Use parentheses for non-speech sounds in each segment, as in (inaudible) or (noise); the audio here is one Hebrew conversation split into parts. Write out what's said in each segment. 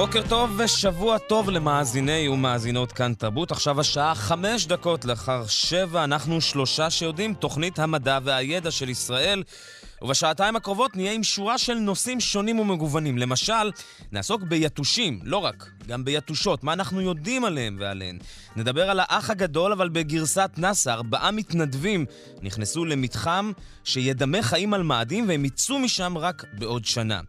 בוקר טוב ושבוע טוב למאזיני ומאזינות כאן תרבות. עכשיו השעה חמש דקות לאחר שבע, אנחנו שלושה שיודעים, תוכנית המדע והידע של ישראל. ובשעתיים הקרובות נהיה עם שורה של נושאים שונים ומגוונים. למשל, נעסוק ביתושים, לא רק, גם ביתושות, מה אנחנו יודעים עליהם ועליהן. נדבר על האח הגדול, אבל בגרסת נאס"א, ארבעה מתנדבים נכנסו למתחם שידמה חיים על מאדים והם יצאו משם רק בעוד שנה.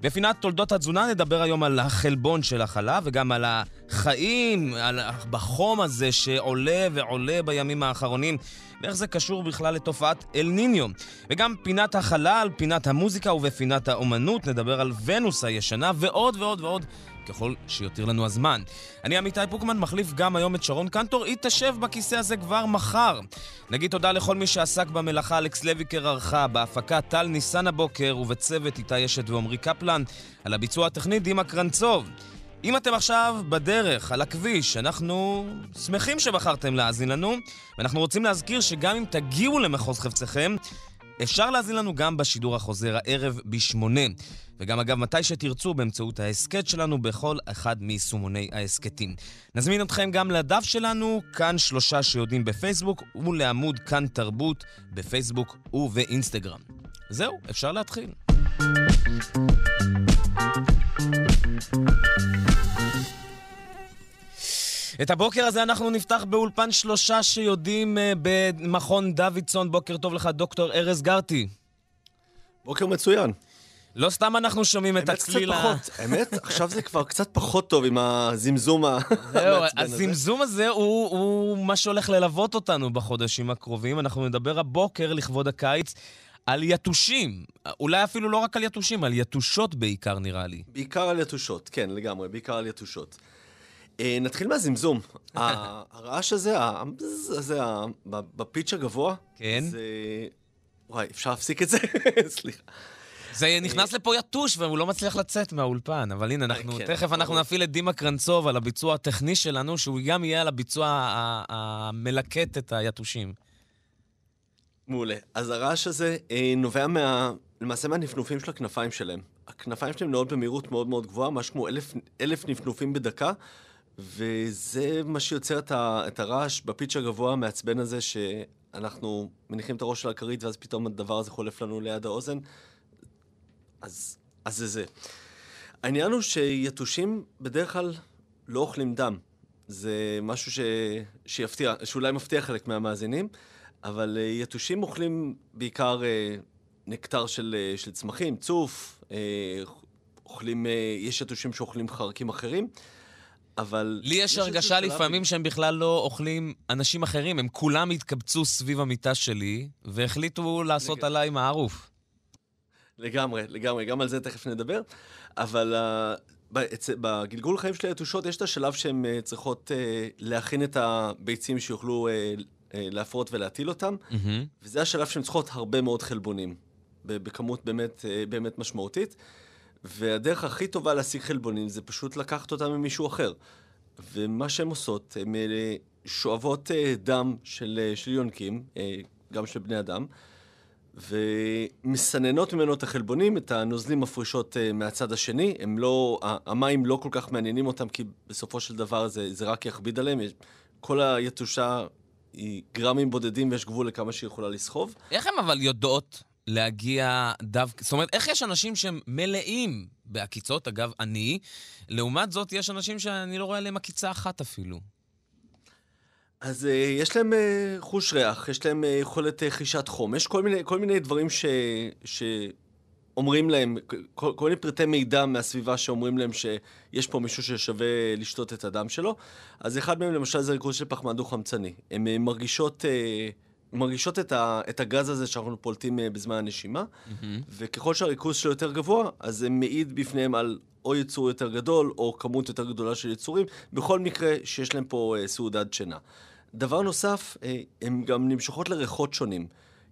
בפינת תולדות התזונה נדבר היום על החלבון של החלב וגם על החיים, על בחום הזה שעולה ועולה בימים האחרונים ואיך זה קשור בכלל לתופעת אל ניניו. וגם פינת החלל, פינת המוזיקה ובפינת האומנות נדבר על ונוס הישנה ועוד ועוד ועוד ככל שיותיר לנו הזמן. אני עמיתי פוקמן, מחליף גם היום את שרון קנטור, היא תשב בכיסא הזה כבר מחר. נגיד תודה לכל מי שעסק במלאכה, אלכס לויקר ערכה, בהפקה טל ניסן הבוקר, ובצוות איתי אשת ועמרי קפלן, על הביצוע הטכני דימה קרנצוב. אם אתם עכשיו בדרך, על הכביש, אנחנו שמחים שבחרתם להאזין לנו, ואנחנו רוצים להזכיר שגם אם תגיעו למחוז חפציכם, אפשר להאזין לנו גם בשידור החוזר הערב בשמונה. וגם אגב, מתי שתרצו, באמצעות ההסכת שלנו בכל אחד מיישומוני ההסכתים. נזמין אתכם גם לדף שלנו, כאן שלושה שיודעים בפייסבוק, ולעמוד כאן תרבות בפייסבוק ובאינסטגרם. זהו, אפשר להתחיל. את הבוקר הזה אנחנו נפתח באולפן שלושה שיודעים uh, במכון דוידסון. בוקר טוב לך, דוקטור ארז גרטי. בוקר מצוין. לא סתם אנחנו שומעים את הצליל ה... האמת, עכשיו זה כבר קצת פחות טוב עם הזמזום המעצבן הזה. הזמזום הזה הוא, מה שהולך ללוות אותנו בחודשים הקרובים. אנחנו נדבר הבוקר, לכבוד הקיץ, על יתושים. אולי אפילו לא רק על יתושים, על יתושות בעיקר, נראה לי. בעיקר על יתושות, כן, לגמרי, בעיקר על יתושות. אה, נתחיל מהזמזום. (laughs) הרעש הזה, הבז הזה, בפיץ' הגבוה, כן. זה... וואי, אפשר להפסיק את זה? (laughs) סליחה. זה נכנס לפה יתוש והוא לא מצליח לצאת מהאולפן, אבל הנה, אנחנו, כן, תכף אנחנו ברור. נפעיל את דימה קרנצוב על הביצוע הטכני שלנו, שהוא גם יהיה על הביצוע המלקט את היתושים. מעולה. אז הרעש הזה אה, נובע מה... למעשה מהנפנופים של הכנפיים שלהם. הכנפיים שלהם נעות במהירות מאוד מאוד גבוהה, משהו כמו אלף, אלף נפנופים בדקה, וזה מה שיוצר את, ה, את הרעש בפיץ' הגבוה המעצבן הזה, שאנחנו מניחים את הראש על הכרית, ואז פתאום הדבר הזה חולף לנו ליד האוזן. אז, אז זה זה. העניין הוא שיתושים בדרך כלל לא אוכלים דם. זה משהו ש... שיפתיע, שאולי מפתיע חלק מהמאזינים, אבל אה, יתושים אוכלים בעיקר אה, נקטר של, אה, של צמחים, צוף, אה, אוכלים, אה, יש יתושים שאוכלים חרקים אחרים, אבל... לי יש הרגשה לפעמים שהם בכלל לא אוכלים אנשים אחרים, הם כולם התקבצו סביב המיטה שלי, והחליטו לעשות נגד. עליי מערוף. לגמרי, לגמרי, גם על זה תכף נדבר. אבל uh, בצ... בגלגול חיים של היתושות יש את השלב שהן uh, צריכות uh, להכין את הביצים שיוכלו uh, uh, להפרות ולהטיל אותם, מהמם. וזה השלב שהן צריכות הרבה מאוד חלבונים, ב- בכמות באמת, uh, באמת משמעותית. והדרך הכי טובה להשיג חלבונים זה פשוט לקחת אותם ממישהו אחר. ומה שהן עושות, הן שואבות אה, דם של, של יונקים, אה, גם של בני אדם, ומסננות ממנו את החלבונים, את הנוזלים מפרישות אה, מהצד השני. הם לא, המים לא כל כך מעניינים אותם, כי בסופו של דבר זה, זה רק יכביד עליהם. כל היתושה היא גרמים בודדים ויש גבול לכמה שהיא יכולה לסחוב. איך הן אבל יודעות להגיע דווקא... זאת אומרת, איך יש אנשים שהם מלאים בעקיצות, אגב, אני, לעומת זאת יש אנשים שאני לא רואה עליהם עקיצה אחת אפילו. אז uh, יש להם uh, חוש ריח, יש להם uh, יכולת uh, חישת חום, יש כל מיני, כל מיני דברים ש, שאומרים להם, כל, כל מיני פרטי מידע מהסביבה שאומרים להם שיש פה מישהו ששווה לשתות את הדם שלו. אז אחד מהם למשל זה ריכוז של פחמן דו-חמצני. הן uh, מרגישות, uh, מרגישות את, ה, את הגז הזה שאנחנו פולטים בזמן הנשימה, וככל שהריכוז שלו יותר גבוה, אז זה מעיד בפניהם על או יצור יותר גדול, או כמות יותר גדולה של יצורים, בכל מקרה שיש להם פה uh, סעודת שינה. דבר נוסף, אה, הן גם נמשכות לריחות שונים.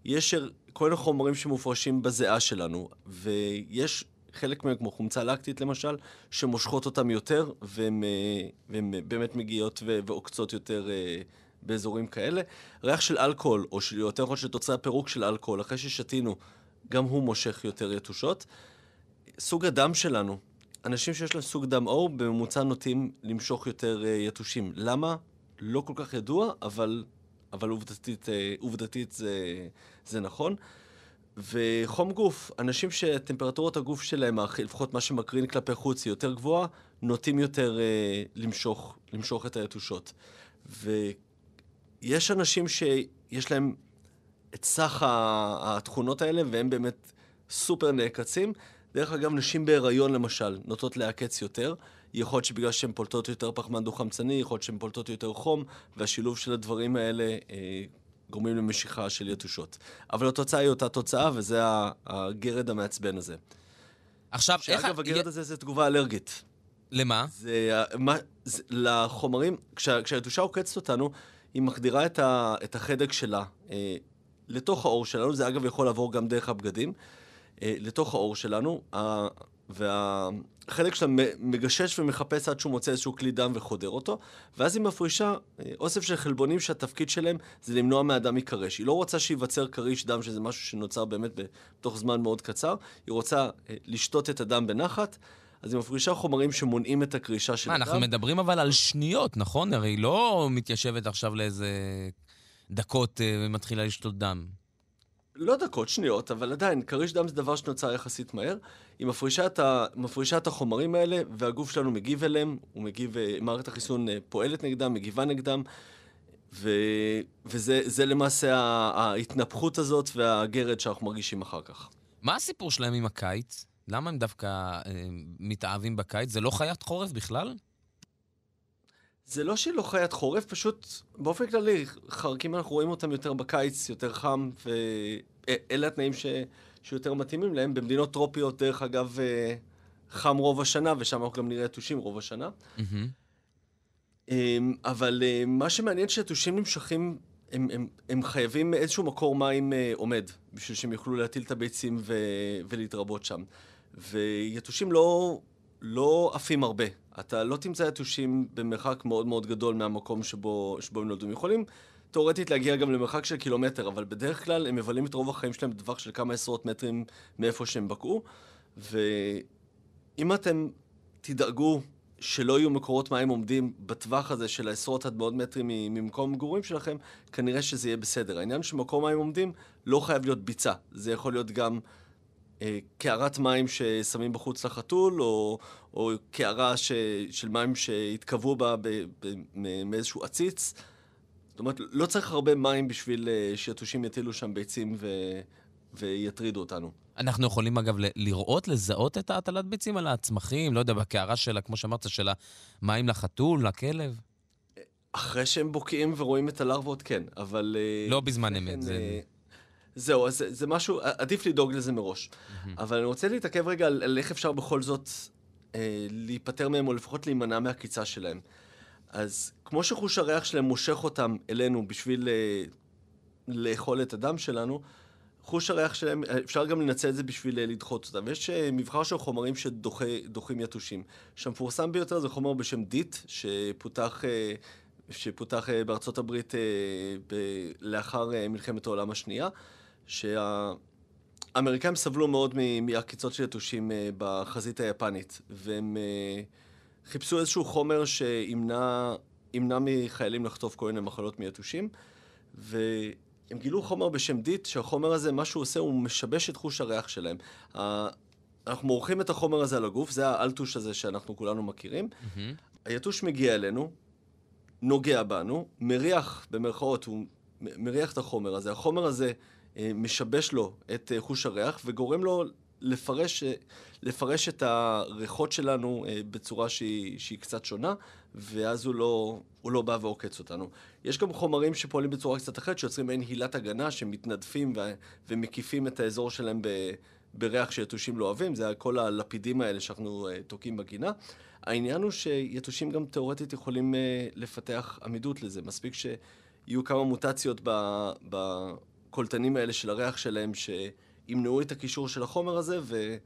יש כל מיני חומרים שמופרשים בזיעה שלנו, ויש חלק מהם, כמו חומצה לקטית למשל, שמושכות אותם יותר, והן באמת מגיעות ועוקצות יותר באזורים כאלה. ריח של אלכוהול, או של, יותר נכון של תוצרי הפירוק של אלכוהול, אחרי ששתינו, גם הוא מושך יותר יתושות. סוג הדם שלנו, אנשים שיש להם סוג דם O בממוצע נוטים למשוך יותר uh, יתושים. למה? לא כל כך ידוע, אבל, אבל עובדתית, uh, עובדתית זה, זה נכון. וחום גוף, אנשים שטמפרטורת הגוף שלהם, לפחות מה שמקרין כלפי חוץ, היא יותר גבוהה, נוטים יותר uh, למשוך, למשוך את היתושות. ויש אנשים שיש להם את סך התכונות האלה, והם באמת סופר נעקצים. דרך אגב, נשים בהיריון למשל נוטות לעקץ יותר. יכול להיות שבגלל שהן פולטות יותר פחמן דו-חמצני, יכול להיות שהן פולטות יותר חום, והשילוב של הדברים האלה אה, גורמים למשיכה של יתושות. אבל התוצאה היא אותה תוצאה, וזה הגרד המעצבן הזה. עכשיו, שאגב, איך... שאגב, הגרד הזה זה תגובה אלרגית. למה? זה, מה, זה לחומרים, כשה, כשהיתושה עוקצת אותנו, היא מחדירה את, ה, את החדק שלה אה, לתוך העור שלנו, זה אגב יכול לעבור גם דרך הבגדים. אה, לתוך העור שלנו, והחלק שלה מגשש ומחפש עד שהוא מוצא איזשהו כלי דם וחודר אותו, ואז היא מפרישה אה, אוסף של חלבונים שהתפקיד שלהם זה למנוע מהדם מקרש. היא לא רוצה שייווצר כריש דם, שזה משהו שנוצר באמת בתוך זמן מאוד קצר, היא רוצה אה, לשתות את הדם בנחת. אז היא מפרישה חומרים שמונעים את הקרישה של הדם. אנחנו מדברים אבל על שניות, נכון? הרי היא לא מתיישבת עכשיו לאיזה דקות ומתחילה לשתות דם. לא דקות, שניות, אבל עדיין, כריש דם זה דבר שנוצר יחסית מהר. היא מפרישה את, ה, מפרישה את החומרים האלה, והגוף שלנו מגיב אליהם, הוא מגיב, אה, מערכת החיסון אה, פועלת נגדם, מגיבה נגדם, ו, וזה למעשה ההתנפחות הזאת והגרד שאנחנו מרגישים אחר כך. מה הסיפור שלהם עם הקיץ? למה הם דווקא אה, מתאהבים בקיץ? זה לא חיית חורף בכלל? זה לא שהיא לא חיית חורף, פשוט באופן כללי, חרקים אנחנו רואים אותם יותר בקיץ, יותר חם, ואלה התנאים ש... שיותר מתאימים להם. במדינות טרופיות, דרך אגב, אה, חם רוב השנה, ושם אנחנו גם נראה יתושים רוב השנה. Mm-hmm. אבל אה, מה שמעניין שיתושים נמשכים, הם, הם, הם חייבים איזשהו מקור מים אה, עומד, בשביל שהם יוכלו להטיל את הביצים ו... ולהתרבות שם. ויתושים לא, לא עפים הרבה. אתה לא תמצא יתושים במרחק מאוד מאוד גדול מהמקום שבו, שבו הם נולדו. הם יכולים תאורטית להגיע גם למרחק של קילומטר, אבל בדרך כלל הם מבלים את רוב החיים שלהם בטווח של כמה עשרות מטרים מאיפה שהם בקעו. ואם אתם תדאגו שלא יהיו מקורות מים עומדים בטווח הזה של העשרות עד מאות מטרים ממקום המגורים שלכם, כנראה שזה יהיה בסדר. העניין שמקום מים עומדים לא חייב להיות ביצה. זה יכול להיות גם אה, קערת מים ששמים בחוץ לחתול, או, או קערה ש, של מים שהתקבעו בה מאיזשהו עציץ. זאת אומרת, לא צריך הרבה מים בשביל אה, שיתושים יטילו שם ביצים ו, ויטרידו אותנו. אנחנו יכולים אגב לראות, לזהות את ההטלת ביצים על הצמחים, לא יודע, בקערה שלה, כמו שאמרת, של המים לחתול, לכלב? אחרי שהם בוקעים ורואים את הלרוות, כן, אבל... אה, לא בזמן אמת. זה... זהו, אז זה, זה משהו, עדיף לדאוג לזה מראש. Mm-hmm. אבל אני רוצה להתעכב רגע על, על איך אפשר בכל זאת אה, להיפטר מהם, או לפחות להימנע מהקיצה שלהם. אז כמו שחוש הריח שלהם מושך אותם אלינו בשביל אה, לאכול את הדם שלנו, חוש הריח שלהם, אפשר גם לנצל את זה בשביל אה, לדחות אותם. יש אה, מבחר של חומרים שדוחים יתושים. שהמפורסם ביותר זה חומר בשם דיט, שפותח... אה, שפותח בארצות הברית לאחר מלחמת העולם השנייה, שהאמריקאים סבלו מאוד מעקיצות של יתושים בחזית היפנית, והם חיפשו איזשהו חומר שימנע מחיילים לחטוף כל מיני מחלות מיתושים, והם גילו חומר בשם דיט, שהחומר הזה, מה שהוא עושה, הוא משבש את חוש הריח שלהם. אנחנו מורחים את החומר הזה על הגוף, זה האלטוש הזה שאנחנו כולנו מכירים. Mm-hmm. היתוש מגיע אלינו, נוגע בנו, מריח, במרכאות, הוא מריח את החומר הזה. החומר הזה אה, משבש לו את אה, חוש הריח וגורם לו לפרש, אה, לפרש את הריחות שלנו אה, בצורה שהיא, שהיא קצת שונה, ואז הוא לא, הוא לא בא ועוקץ אותנו. יש גם חומרים שפועלים בצורה קצת אחרת, שיוצרים מעין הילת הגנה, שמתנדפים ו, ומקיפים את האזור שלהם ב, בריח שיתושים לא אוהבים, זה כל הלפידים האלה שאנחנו תוקעים בגינה. העניין הוא שיתושים גם תאורטית יכולים לפתח עמידות לזה. מספיק שיהיו כמה מוטציות בקולטנים האלה של הריח שלהם, שימנעו את הקישור של החומר הזה, ו...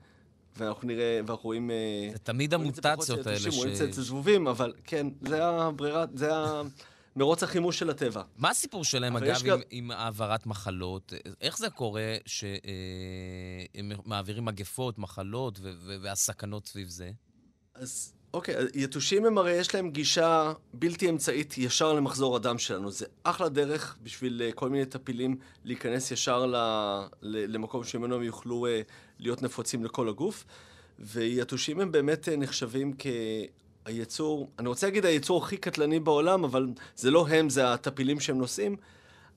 ואנחנו נראה, ואנחנו רואים... זה תמיד המוטציות האלה ש... רואים קצת זבובים, אבל כן, זה הברירה, זה מרוץ החימוש של הטבע. מה הסיפור שלהם, אגב, עם, גם... עם העברת מחלות? איך זה קורה שהם אה, מעבירים מגפות, מחלות והסכנות סביב זה? אז אוקיי, יתושים הם הרי יש להם גישה בלתי אמצעית ישר למחזור הדם שלנו. זה אחלה דרך בשביל אה, כל מיני טפילים להיכנס ישר ל, ל, למקום שממנו הם יוכלו uh, להיות נפוצים לכל הגוף. ויתושים הם באמת uh, נחשבים כ... היצור, אני רוצה להגיד היצור הכי קטלני בעולם, אבל זה לא הם, זה הטפילים שהם נושאים.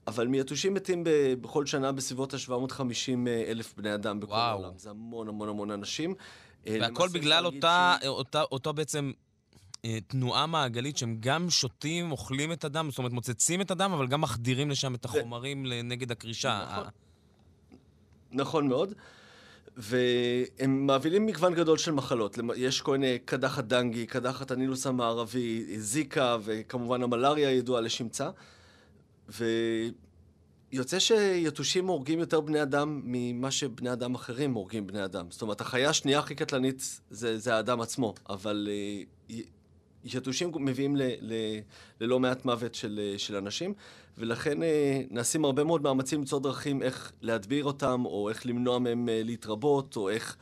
אבל מיתושים מתים ב, בכל שנה בסביבות ה-750 אלף בני אדם בכל וואו. העולם. זה המון המון המון אנשים. אה, והכל בגלל אותה, ש... אותה, אותה בעצם אה, תנועה מעגלית שהם גם שותים, אוכלים את הדם, זאת אומרת מוצצים את הדם, אבל גם מחדירים לשם את החומרים ו... נגד הקרישה. נכון, נכון מאוד. והם מעבירים מגוון גדול של מחלות. יש כל מיני קדחת דנגי, קדחת הנילוס המערבי, זיקה, וכמובן המלאריה הידועה לשמצה. ויוצא שיתושים הורגים יותר בני אדם ממה שבני אדם אחרים הורגים בני אדם. זאת אומרת, החיה השנייה הכי קטלנית זה, זה האדם עצמו, אבל uh, יתושים מביאים ל, ל, ללא מעט מוות של, של אנשים. ולכן אה, נעשים הרבה מאוד מאמצים למצוא דרכים איך להדביר אותם, או איך למנוע מהם אה, להתרבות, או איך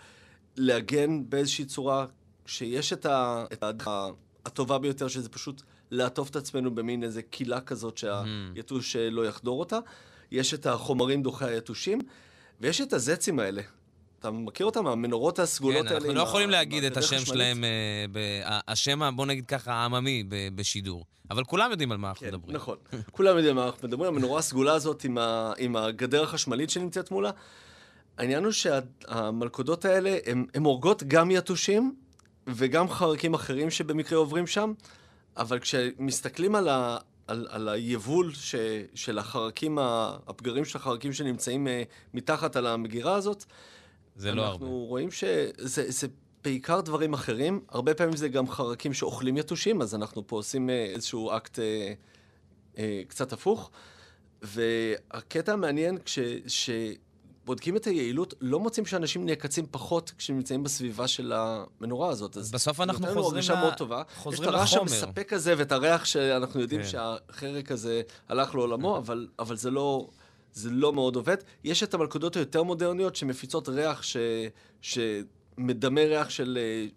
להגן באיזושהי צורה, שיש את, ה, את ה, הטובה ביותר, שזה פשוט לעטוף את עצמנו במין איזה קילה כזאת שהיתוש mm. לא יחדור אותה. יש את החומרים דוחי היתושים, ויש את הזצים האלה. אתה מכיר אותם? המנורות הסגולות כן, האלה? כן, אנחנו לא יכולים להגיד את השם שלהם, השם, בוא נגיד ככה, העממי בשידור. אבל כולם יודעים על מה אנחנו כן, מדברים. נכון. כולם יודעים על מה אנחנו מדברים. המנורה הסגולה הזאת עם, ה, עם הגדר החשמלית שנמצאת מולה. העניין הוא שהמלכודות האלה, הן הורגות גם יתושים וגם חרקים אחרים שבמקרה עוברים שם, אבל כשמסתכלים על, ה, על, על היבול ש, של החרקים, הפגרים של החרקים שנמצאים uh, מתחת על המגירה הזאת, זה לא הרבה. אנחנו רואים שזה בעיקר דברים אחרים. הרבה פעמים זה גם חרקים שאוכלים יתושים, אז אנחנו פה עושים אה, איזשהו אקט אה, אה, קצת הפוך. והקטע המעניין, כש, שבודקים את היעילות, לא מוצאים שאנשים נעקצים פחות כשנמצאים בסביבה של המנורה הזאת. אז בסוף אנחנו חוזרים, ל... מאוד טובה. חוזרים לחומר. יש את הרעש המספק הזה ואת הריח שאנחנו יודעים כן. שהחרק הזה הלך לעולמו, אבל, אבל זה לא... זה לא מאוד עובד. יש את המלכודות היותר מודרניות שמפיצות ריח ש... שמדמה ריח של אה,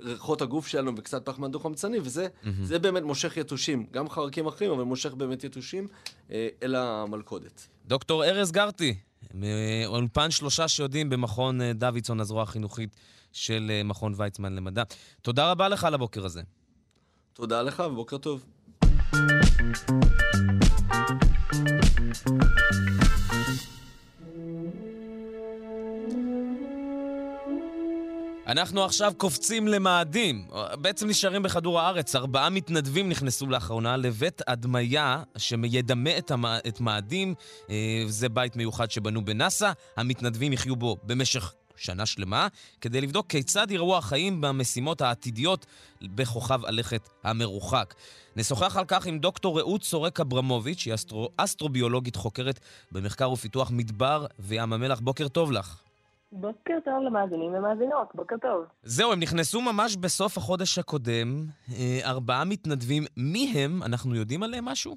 ריחות הגוף שלנו וקצת פחמן דו-חמצני, וזה mm-hmm. באמת מושך יתושים. גם חרקים אחרים, אבל מושך באמת יתושים אה, אל המלכודת. דוקטור ארז גרטי, מאולפן שלושה שיודעים במכון אה, דוידסון, הזרוע החינוכית של מכון ויצמן למדע. תודה רבה לך על הבוקר הזה. תודה לך ובוקר טוב. אנחנו עכשיו קופצים למאדים. בעצם נשארים בכדור הארץ. ארבעה מתנדבים נכנסו לאחרונה לבית הדמיה שידמה את, המ... את מאדים. אה, זה בית מיוחד שבנו בנאסא. המתנדבים יחיו בו במשך שנה שלמה, כדי לבדוק כיצד יראו החיים במשימות העתידיות בכוכב הלכת המרוחק. נשוחח על כך עם דוקטור רעות סורק אברמוביץ', שהיא אסטרו... אסטרוביולוגית חוקרת במחקר ופיתוח מדבר וים המלח. בוקר טוב לך. בוקר טוב למאזינים ומאזינות, בוקר טוב. זהו, הם נכנסו ממש בסוף החודש הקודם, אה, ארבעה מתנדבים. מי הם? אנחנו יודעים עליהם משהו?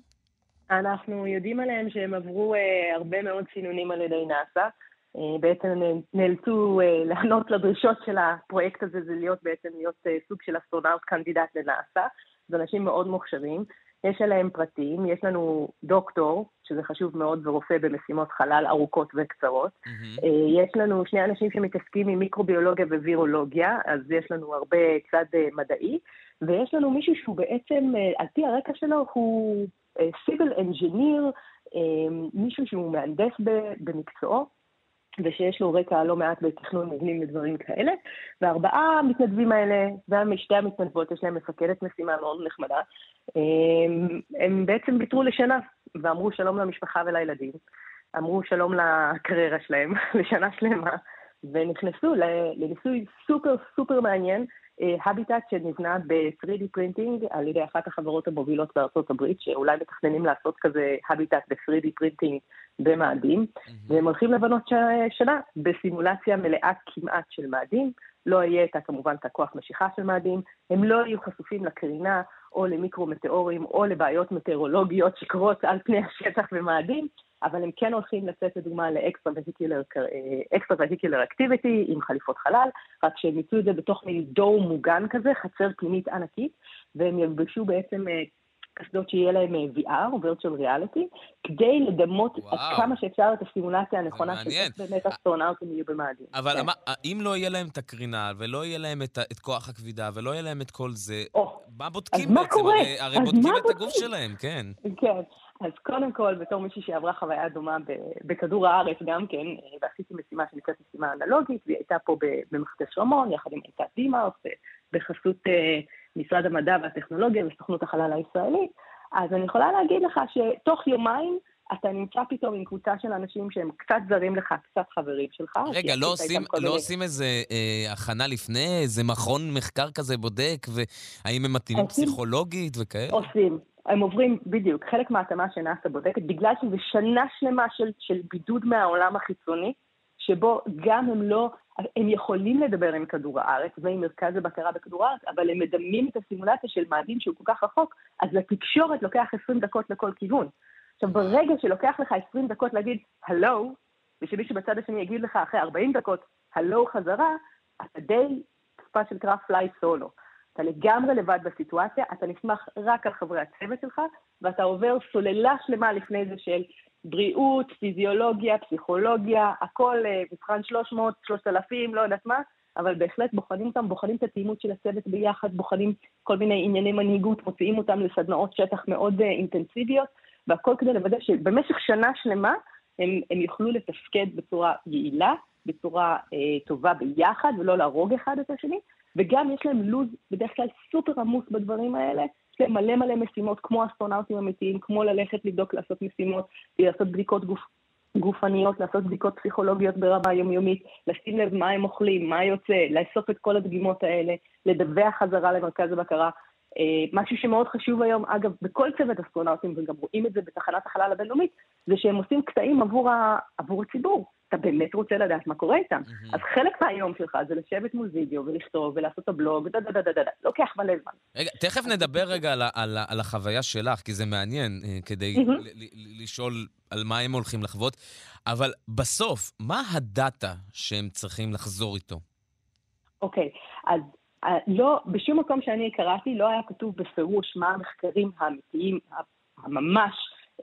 אנחנו יודעים עליהם שהם עברו אה, הרבה מאוד סינונים על ידי נאס"א. אה, בעצם נאלצו אה, (laughs) לענות לדרישות של הפרויקט הזה, זה להיות בעצם להיות אה, סוג של astronaut candidate לנאס"א. זה אנשים מאוד מוכשרים. יש עליהם פרטים, יש לנו דוקטור, שזה חשוב מאוד, ורופא במשימות חלל ארוכות וקצרות. Mm-hmm. יש לנו שני אנשים שמתעסקים עם מיקרוביולוגיה ווירולוגיה, אז יש לנו הרבה צד מדעי, ויש לנו מישהו שהוא בעצם, על פי הרקע שלו, הוא סיביל אנג'יניר, מישהו שהוא מהנדס במקצועו, ושיש לו רקע לא מעט בתכנון מבנים ודברים כאלה. והארבעה המתנדבים האלה, ושתי המתנדבות, יש להם מפקדת משימה מאוד נחמדה, הם, הם בעצם ויתרו לשנה, ואמרו שלום למשפחה ולילדים. אמרו שלום לקריירה שלהם (laughs) לשנה שלמה, ונכנסו לניסוי סופר סופר מעניין, habitat שנבנה ב-3D printing על ידי אחת החברות המובילות בארצות הברית, שאולי מתכננים לעשות כזה habitat ב-3D printing במאדים, mm-hmm. והם הולכים לבלות שנה בסימולציה מלאה כמעט של מאדים. לא יהיה את, כמובן את הכוח משיכה של מאדים, הם לא יהיו חשופים לקרינה או למיקרו-מטאורים או לבעיות מטאורולוגיות שקורות על פני השטח במאדים, אבל הם כן הולכים לצאת לדוגמה ל-extra-vehicular activity עם חליפות חלל, רק שהם יצאו את זה בתוך מין דור מוגן כזה, חצר פנימית ענקית, והם ילבשו בעצם אה, קסדות שיהיה להם אה, VR virtual reality, כדי לדמות וואו. עד כמה שאפשר את הסימולציה הנכונה של איך באמת אסטרונאוטים יהיו במאדים. אבל כן. מה, אם לא יהיה להם את הקרינה, ולא יהיה להם את, את כוח הכבידה, ולא יהיה להם את כל זה, או, מה בודקים בעצם? מה קורה? הרי, הרי בודקים את הגוף שלהם, כן. כן. אז קודם כל, בתור מישהי שעברה חוויה דומה בכדור הארץ גם כן, אה, ועשיתי משימה שנקראת משימה אנלוגית, והיא הייתה פה במכתש רמון, יחד עם איתת דימאוס, בחסות אה, משרד המדע והטכנולוגיה וסוכנות החלל הישראלית, אז אני יכולה להגיד לך שתוך יומיים אתה נמצא פתאום עם קבוצה של אנשים שהם קצת זרים לך, קצת חברים שלך. רגע, לא עושים, לא מיני... עושים איזה אה, הכנה לפני, איזה מכון מחקר כזה בודק, והאם הם מתאימים פסיכולוגית וכאלה? עושים. הם עוברים, בדיוק, חלק מההתאמה שנאס"א בודקת, בגלל שזה שנה שלמה של, של בידוד מהעולם החיצוני, שבו גם הם לא, הם יכולים לדבר עם כדור הארץ ועם מרכז הבקרה בכדור הארץ, אבל הם מדמים את הסימולציה של מאדים שהוא כל כך רחוק, אז לתקשורת לוקח 20 דקות לכל כיוון. עכשיו, ברגע שלוקח לך 20 דקות להגיד הלו, ושמישהו בצד השני יגיד לך אחרי 40 דקות הלו חזרה, אתה די תקופה של קרב פליי סולו. אתה לגמרי לבד בסיטואציה, אתה נסמך רק על חברי הצוות שלך, ואתה עובר סוללה שלמה לפני זה של בריאות, פיזיולוגיה, פסיכולוגיה, הכל אה, מבחן 300, 3,000, לא יודעת מה, אבל בהחלט בוחנים אותם, בוחנים את התאימות של הצוות ביחד, בוחנים כל מיני ענייני מנהיגות, מוציאים אותם לסדנאות שטח מאוד uh, אינטנסיביות, והכל כדי לוודא שבמשך שנה שלמה הם, הם יוכלו לתפקד בצורה יעילה, בצורה uh, טובה ביחד, ולא להרוג אחד את השני, וגם יש להם לו"ז בדרך כלל סופר עמוס בדברים האלה, יש להם מלא מלא משימות, כמו אסטרונאוטים אמיתיים, כמו ללכת לבדוק, לעשות משימות, לעשות בדיקות גוף, גופניות, לעשות בדיקות פסיכולוגיות ברמה יומיומית, לשים לב מה הם אוכלים, מה יוצא, לאסוף את כל הדגימות האלה, לדווח חזרה למרכז הבקרה. אה, משהו שמאוד חשוב היום, אגב, בכל צוות אסטרונאוטים, וגם רואים את זה בתחנת החלל הבינלאומית, זה שהם עושים קטעים עבור, ה... עבור הציבור. אתה באמת רוצה לדעת מה קורה איתם. Mm-hmm. אז חלק מהיום שלך זה לשבת מול וידאו ולכתוב ולעשות את הבלוג, דה דה דה דה דה, לוקח מלא זמן. רגע, תכף נדבר רגע על, על, על החוויה שלך, כי זה מעניין, אה, כדי mm-hmm. לשאול על מה הם הולכים לחוות, אבל בסוף, מה הדאטה שהם צריכים לחזור איתו? אוקיי, okay, אז אה, לא, בשום מקום שאני קראתי לא היה כתוב בפירוש מה המחקרים האמיתיים, הממש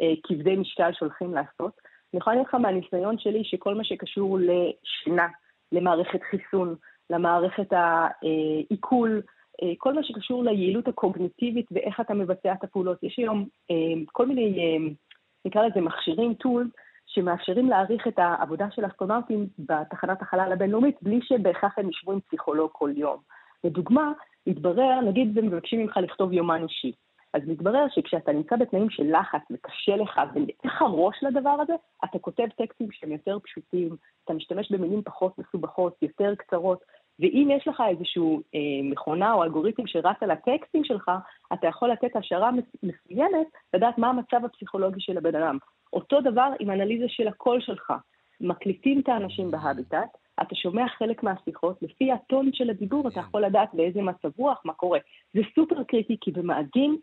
אה, כבדי משקל שהולכים לעשות. אני יכולה להגיד לך מהניסיון שלי שכל מה שקשור לשינה, למערכת חיסון, למערכת העיכול, אה, כל מה שקשור ליעילות הקוגניטיבית ואיך אתה מבצע את הפעולות. יש היום כל מיני, נקרא לזה מכשירים, טולס, שמאפשרים להעריך את העבודה של אסטרונאוטים בתחנת החלל הבינלאומית בלי שבהכרח הם ישבו עם פסיכולוג כל יום. לדוגמה, מתברר, נגיד ומבקשים ממך לכתוב יומן אישי. אז מתברר שכשאתה נמצא בתנאים של לחץ וקשה לך ואיך הראש לדבר הזה, אתה כותב טקסטים שהם יותר פשוטים, אתה משתמש במילים פחות מסובכות, יותר קצרות, ואם יש לך איזושהי אה, מכונה או אלגוריתם שרץ על הטקסטים שלך, אתה יכול לתת השערה מסוימת, לדעת מה המצב הפסיכולוגי של הבן אדם. אותו דבר עם אנליזה של הקול שלך. מקליטים את האנשים בהביטט, אתה שומע חלק מהשיחות, לפי הטון של הדיבור אתה יכול לדעת באיזה מצב רוח, מה קורה. זה סופר קריטי, כי במאדים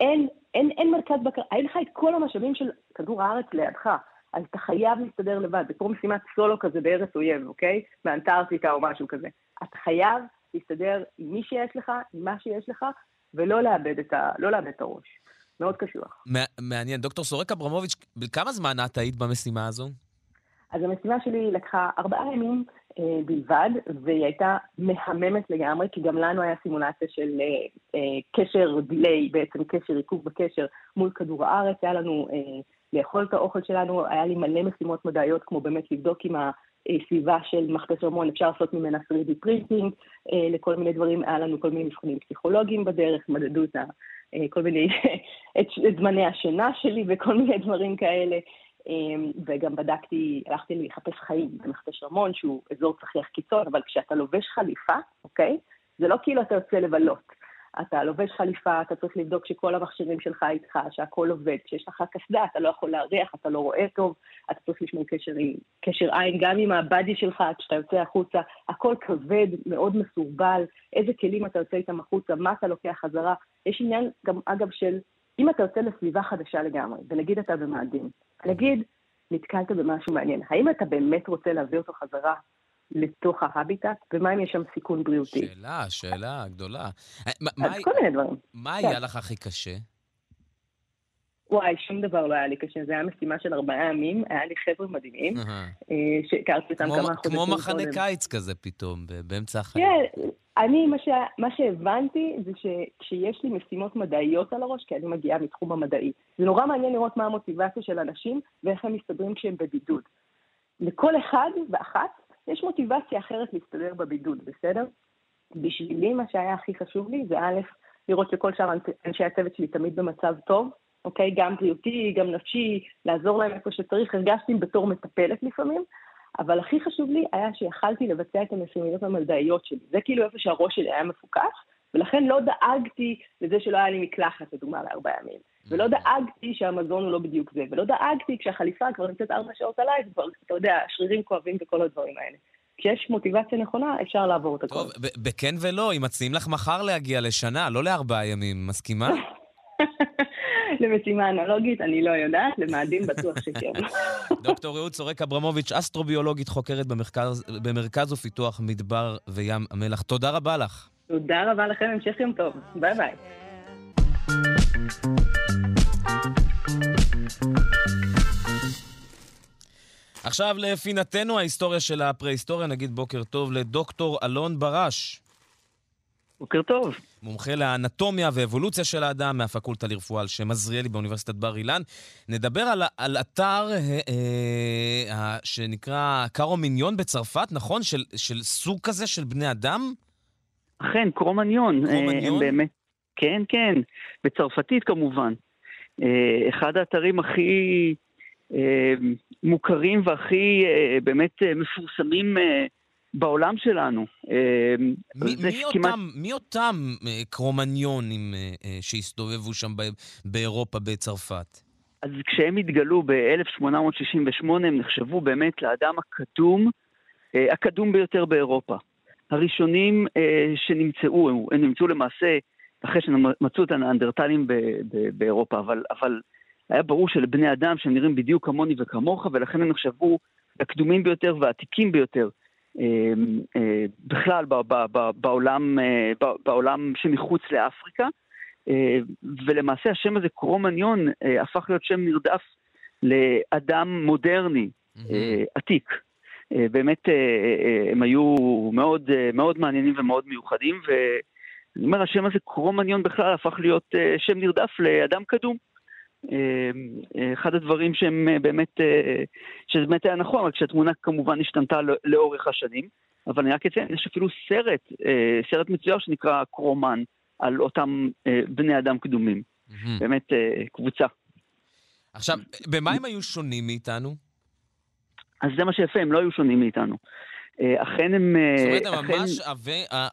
אין, אין, אין מרכז בקרה, אין לך את כל המשאבים של כדור הארץ לידך, אז אתה חייב להסתדר לבד, זה כמו משימת סולו כזה בארץ אויב, אוקיי? באנטארקטיקה או משהו כזה. אתה חייב להסתדר עם מי שיש לך, עם מה שיש לך, ולא לאבד את, ה, לא לאבד את הראש. מאוד קשוח. מעניין. דוקטור סורק אברמוביץ', כמה זמן את היית במשימה הזו? אז המשימה שלי לקחה ארבעה ימים בלבד, והיא הייתה מהממת לגמרי, כי גם לנו היה סימולציה של אה, אה, קשר delay, בעצם קשר, עיכוב בקשר מול כדור הארץ, היה לנו אה, לאכול את האוכל שלנו, היה לי מלא משימות מדעיות, כמו באמת לבדוק אם הסביבה של מכתש רמון, אפשר לעשות ממנה 3D printing, אה, לכל מיני דברים, היה לנו כל מיני מבחנים פסיכולוגיים בדרך, מדדו את. אה, כל מיני, (laughs) את, את זמני השינה שלי וכל מיני דברים כאלה. אמ, וגם בדקתי, הלכתי לחפש חיים במכתש רמון, שהוא אזור צחיח קיצון, אבל כשאתה לובש חליפה, אוקיי? זה לא כאילו אתה יוצא לבלות. אתה לובש חליפה, אתה צריך לבדוק שכל המכשירים שלך איתך, שהכל עובד. כשיש לך קסדה, אתה לא יכול להריח, אתה לא רואה טוב, אתה צריך לשמור קשר, קשר עין גם עם הבאדי שלך כשאתה יוצא החוצה. הכל כבד, מאוד מסורבל, איזה כלים אתה יוצא איתם החוצה, מה אתה לוקח חזרה. יש עניין גם, אגב, של אם אתה יוצא לסביבה חדשה לגמרי, ונגיד אתה במאדים, נגיד נתקלת במשהו מעניין, האם אתה באמת רוצה להביא אותו חזרה לתוך ההביטט, ומה אם יש שם סיכון בריאותי? שאלה, שאלה גדולה. אה, אז כל מיני דברים. מה היה כן. לך הכי קשה? וואי, שום דבר לא היה לי קשה, זו הייתה משימה של ארבעה ימים, היה לי חבר'ה מדהימים, אה, שהכרתי אותם כמה חודשים כמו מחנה קיץ כזה פתאום, באמצע החיים. כן, אני, מה, ש... מה שהבנתי זה שכשיש לי משימות מדעיות על הראש, כי אני מגיעה מתחום המדעי, זה נורא מעניין לראות מה המוטיבציה של אנשים ואיך הם מסתדרים כשהם בבידוד. לכל אחד ואחת יש מוטיבציה אחרת להסתדר בבידוד, בסדר? בשבילי מה שהיה הכי חשוב לי זה א', לראות שכל שאר אנשי הצוות שלי תמיד במצב טוב, אוקיי? גם בריאותי, גם נפשי, לעזור להם איפה שצריך. הרגשתי בתור מטפלת לפעמים, אבל הכי חשוב לי היה שיכלתי לבצע את המשימות המדעיות שלי. זה כאילו איפה שהראש שלי היה מפוקח, ולכן לא דאגתי לזה שלא היה לי מקלחת, לדוגמה, לארבעה ימים. ולא דאגתי שהמזון הוא לא בדיוק זה, ולא דאגתי כשהחליפה כבר נמצאת ארבע שעות עליי, כבר, אתה יודע, שרירים כואבים וכל הדברים האלה. כשיש מוטיבציה נכונה, אפשר לעבור את הכל. טוב, בכן ולא, אם מציעים לך מחר להגיע לשנה, לא לארבעה ימים, מסכימה? (laughs) למשימה אנלוגית, אני לא יודעת, למאדים בטוח שכן. (laughs) דוקטור רעות צורק אברמוביץ', אסטרוביולוגית חוקרת במרכז, במרכז ופיתוח מדבר וים המלח. תודה רבה לך. תודה רבה לכם, המשך יום טוב. ביי ביי. עכשיו לפינתנו ההיסטוריה של הפרה-היסטוריה, נגיד בוקר טוב לדוקטור אלון ברש. בוקר טוב. מומחה לאנטומיה ואבולוציה של האדם מהפקולטה לרפואה על שם עזריאלי באוניברסיטת בר אילן. נדבר על, על אתר אה, אה, שנקרא קרומיניון בצרפת, נכון? של, של סוג כזה של בני אדם? אכן, קרומניון. קרומניון? אה, באמת, כן, כן, בצרפתית כמובן. אה, אחד האתרים הכי אה, מוכרים והכי אה, באמת אה, מפורסמים אה, בעולם שלנו. אה, מי, מי, כמעט... אותם, מי אותם אה, קרומניונים אה, שהסתובבו שם באירופה, בצרפת? אז כשהם התגלו ב-1868, הם נחשבו באמת לאדם הקדום, הקדום ביותר באירופה. הראשונים שנמצאו, הם נמצאו למעשה אחרי שמצאו את הנאנדרטלים באירופה, אבל, אבל היה ברור שלבני אדם שהם נראים בדיוק כמוני וכמוך, ולכן הם נחשבו הקדומים ביותר והעתיקים ביותר אמ, אה, בכלל בעולם, אה, בעולם שמחוץ לאפריקה. אה, ולמעשה השם הזה, קרומניון, הפך להיות שם נרדף לאדם מודרני, עתיק. באמת הם היו מאוד, מאוד מעניינים ומאוד מיוחדים, ואני אומר, השם הזה, קרומניון בכלל, הפך להיות שם נרדף לאדם קדום. אה, אחד הדברים שהם אה, באמת, אה, שזה באמת היה נכון, רק שהתמונה כמובן השתנתה לאורך השנים, אבל אני רק אציין, יש אפילו סרט, סרט מצויר שנקרא קרומן, על אותם בני אדם קדומים. באמת קבוצה. עכשיו, במה הם היו שונים מאיתנו? אז זה מה שיפה, הם לא היו שונים מאיתנו. אכן הם... זאת אומרת, הם אכן... ממש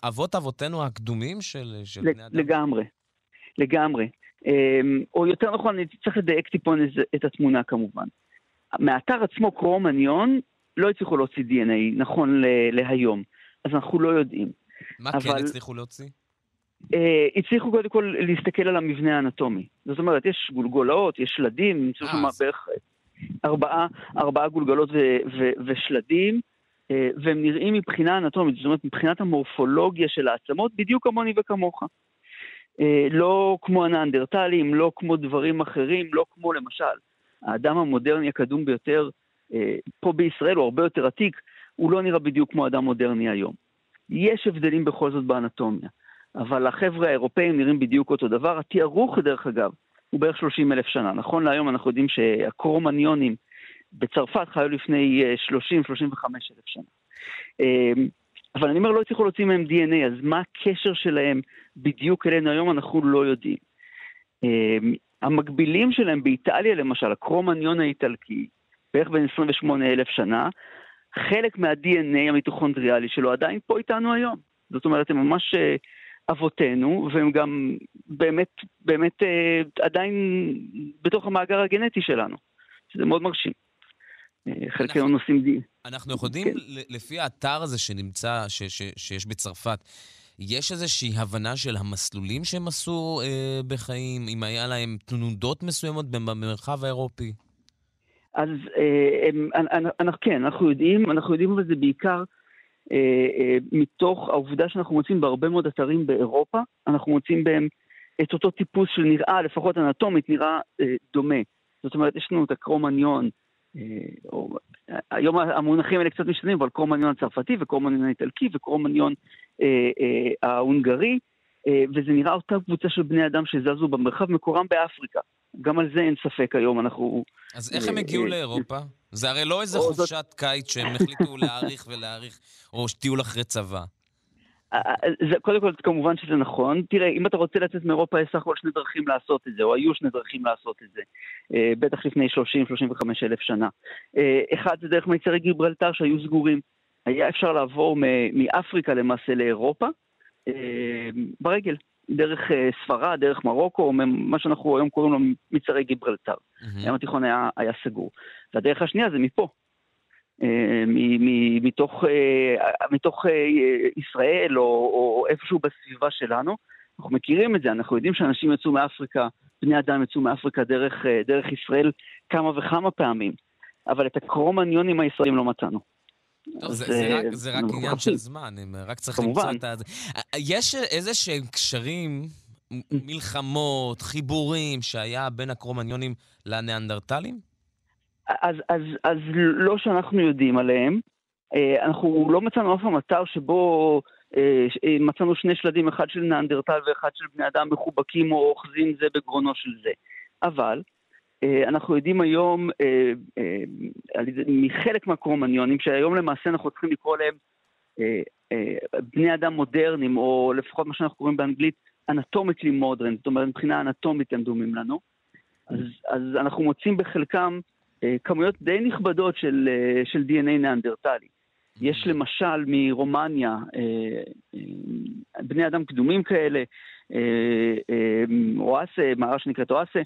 אבות אבותינו הקדומים של, של בני אדם? לגמרי, לגמרי. אמ, או יותר נכון, אני צריך לדייק טיפון את התמונה כמובן. מהאתר עצמו, קרומניון, לא הצליחו להוציא DNA נכון להיום, אז אנחנו לא יודעים. מה כן אבל... כן הצליחו להוציא? Uh, הצליחו קודם כל להסתכל על המבנה האנטומי. זאת אומרת, יש גולגולות, יש שלדים, נמצאו שם בערך ארבעה, ארבעה גולגלות ו- ו- ושלדים, uh, והם נראים מבחינה אנטומית, זאת אומרת, מבחינת המורפולוגיה של העצמות, בדיוק כמוני וכמוך. אה, לא כמו הנאנדרטלים, לא כמו דברים אחרים, לא כמו למשל האדם המודרני הקדום ביותר אה, פה בישראל, הוא הרבה יותר עתיק, הוא לא נראה בדיוק כמו אדם מודרני היום. יש הבדלים בכל זאת באנטומיה, אבל החבר'ה האירופאים נראים בדיוק אותו דבר. התיארוך, דרך אגב, הוא בערך 30 אלף שנה. נכון להיום אנחנו יודעים שהקרומניונים בצרפת חיו לפני 30-35 אה, אלף שנה. אבל אני אומר, לא הצליחו להוציא מהם DNA, אז מה הקשר שלהם בדיוק אלינו היום, אנחנו לא יודעים. אמ, המקבילים שלהם באיטליה, למשל, הקרומניון האיטלקי, בערך בין 28 אלף שנה, חלק מה-DNA המיטוכונדריאלי שלו עדיין פה איתנו היום. זאת אומרת, הם ממש אה, אבותינו, והם גם באמת, באמת אה, עדיין בתוך המאגר הגנטי שלנו, שזה מאוד מרשים. חלקנו נושאים דין. אנחנו יכולים, כן. לפי האתר הזה שנמצא, ש, ש, שיש בצרפת, יש איזושהי הבנה של המסלולים שהם עשו אה, בחיים, אם היה להם תנודות מסוימות במרחב האירופי? אז אה, הם, אנחנו, כן, אנחנו יודעים, אנחנו יודעים אבל זה בעיקר אה, אה, מתוך העובדה שאנחנו מוצאים בהרבה מאוד אתרים באירופה, אנחנו מוצאים בהם את אותו טיפוס של נראה, לפחות אנטומית, נראה אה, דומה. זאת אומרת, יש לנו את הקרומניון, או, היום המונחים האלה קצת משתנים, אבל קרומניון הצרפתי וקרומניון האיטלקי וקרומניון אה, אה, ההונגרי, אה, וזה נראה אותה קבוצה של בני אדם שזזו במרחב, מקורם באפריקה. גם על זה אין ספק היום, אנחנו... אז איך הם הגיעו לאירופה? זה הרי לא איזה חופשת קיץ שהם החליטו להאריך ולהאריך, או טיול אחרי צבא. זה, קודם כל, כמובן שזה נכון. תראה, אם אתה רוצה לצאת מאירופה, יש סך הכל שני דרכים לעשות את זה, או היו שני דרכים לעשות את זה. בטח לפני 30-35 אלף שנה. אחד זה דרך מיצרי גיברלטר שהיו סגורים. היה אפשר לעבור מאפריקה למעשה לאירופה ברגל. דרך אה, ספרד, דרך מרוקו, מה שאנחנו היום קוראים לו מצרי גיברלטר. Mm-hmm. הים התיכון היה, היה סגור. והדרך השנייה זה מפה. אה, מתוך, אה, מתוך ישראל או, או איפשהו בסביבה שלנו. אנחנו מכירים את זה, אנחנו יודעים שאנשים יצאו מאפריקה, בני אדם יצאו מאפריקה דרך, דרך ישראל כמה וכמה פעמים, אבל את הקרומניונים הישראלים לא מצאנו. טוב, זה, זה, רק, זה רק עניין של זמן, הם רק צריך למצוא את ה... יש איזה שהם קשרים, מלחמות, חיבורים, שהיה בין הקרומניונים לניאנדרטלים? אז, אז, אז לא שאנחנו יודעים עליהם. אה, אנחנו לא מצאנו אף פעם אתר שבו אה, אה, מצאנו שני שלדים, אחד של ניאנדרטל ואחד של בני אדם מחובקים או אוחזים זה בגרונו של זה. אבל אנחנו יודעים היום מחלק מהקרומניונים, שהיום למעשה אנחנו צריכים לקרוא להם בני אדם מודרניים, או לפחות מה שאנחנו קוראים באנגלית אנטומיקלי מודרן, זאת אומרת מבחינה אנטומית הם דומים לנו. אז, אז אנחנו מוצאים בחלקם כמויות די נכבדות של, של DNA ניאנדרטלי. יש למשל מרומניה בני אדם קדומים כאלה, אואסה, מערה שנקראת אואסה,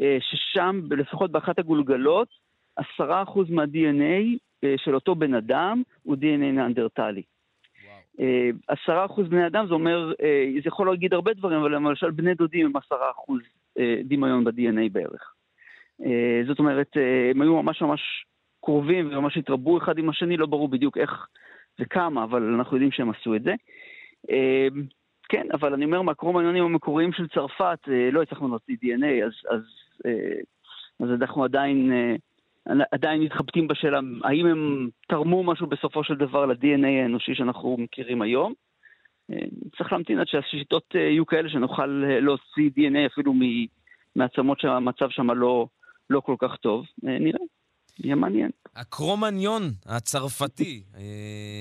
אה, ששם, לפחות באחת הגולגלות, עשרה אחוז מה-DNA אה, של אותו בן אדם הוא DNA ניאנדרטלי. אה, עשרה אחוז בני אדם, זה אומר, זה יכול להגיד הרבה דברים, אבל למשל בני דודים הם עשרה אחוז דמיון ב-DNA בערך. זאת אומרת, הם היו ממש ממש קרובים וממש התרבו אחד עם השני, לא ברור בדיוק איך וכמה, אבל אנחנו יודעים שהם עשו את זה. כן, אבל אני אומר, מהקרומניונים המקוריים של צרפת, לא הצלחנו להוציא DNA, אז, אז אה, אז אנחנו עדיין, אה, עדיין מתחבטים בשאלה האם הם תרמו משהו בסופו של דבר ל-DNA האנושי שאנחנו מכירים היום. אה, צריך להמתין עד שהשיטות יהיו כאלה שנוכל להוציא DNA אפילו מעצמות שהמצב שם לא, לא כל כך טוב. נראה, יהיה מעניין. הקרומניון הצרפתי,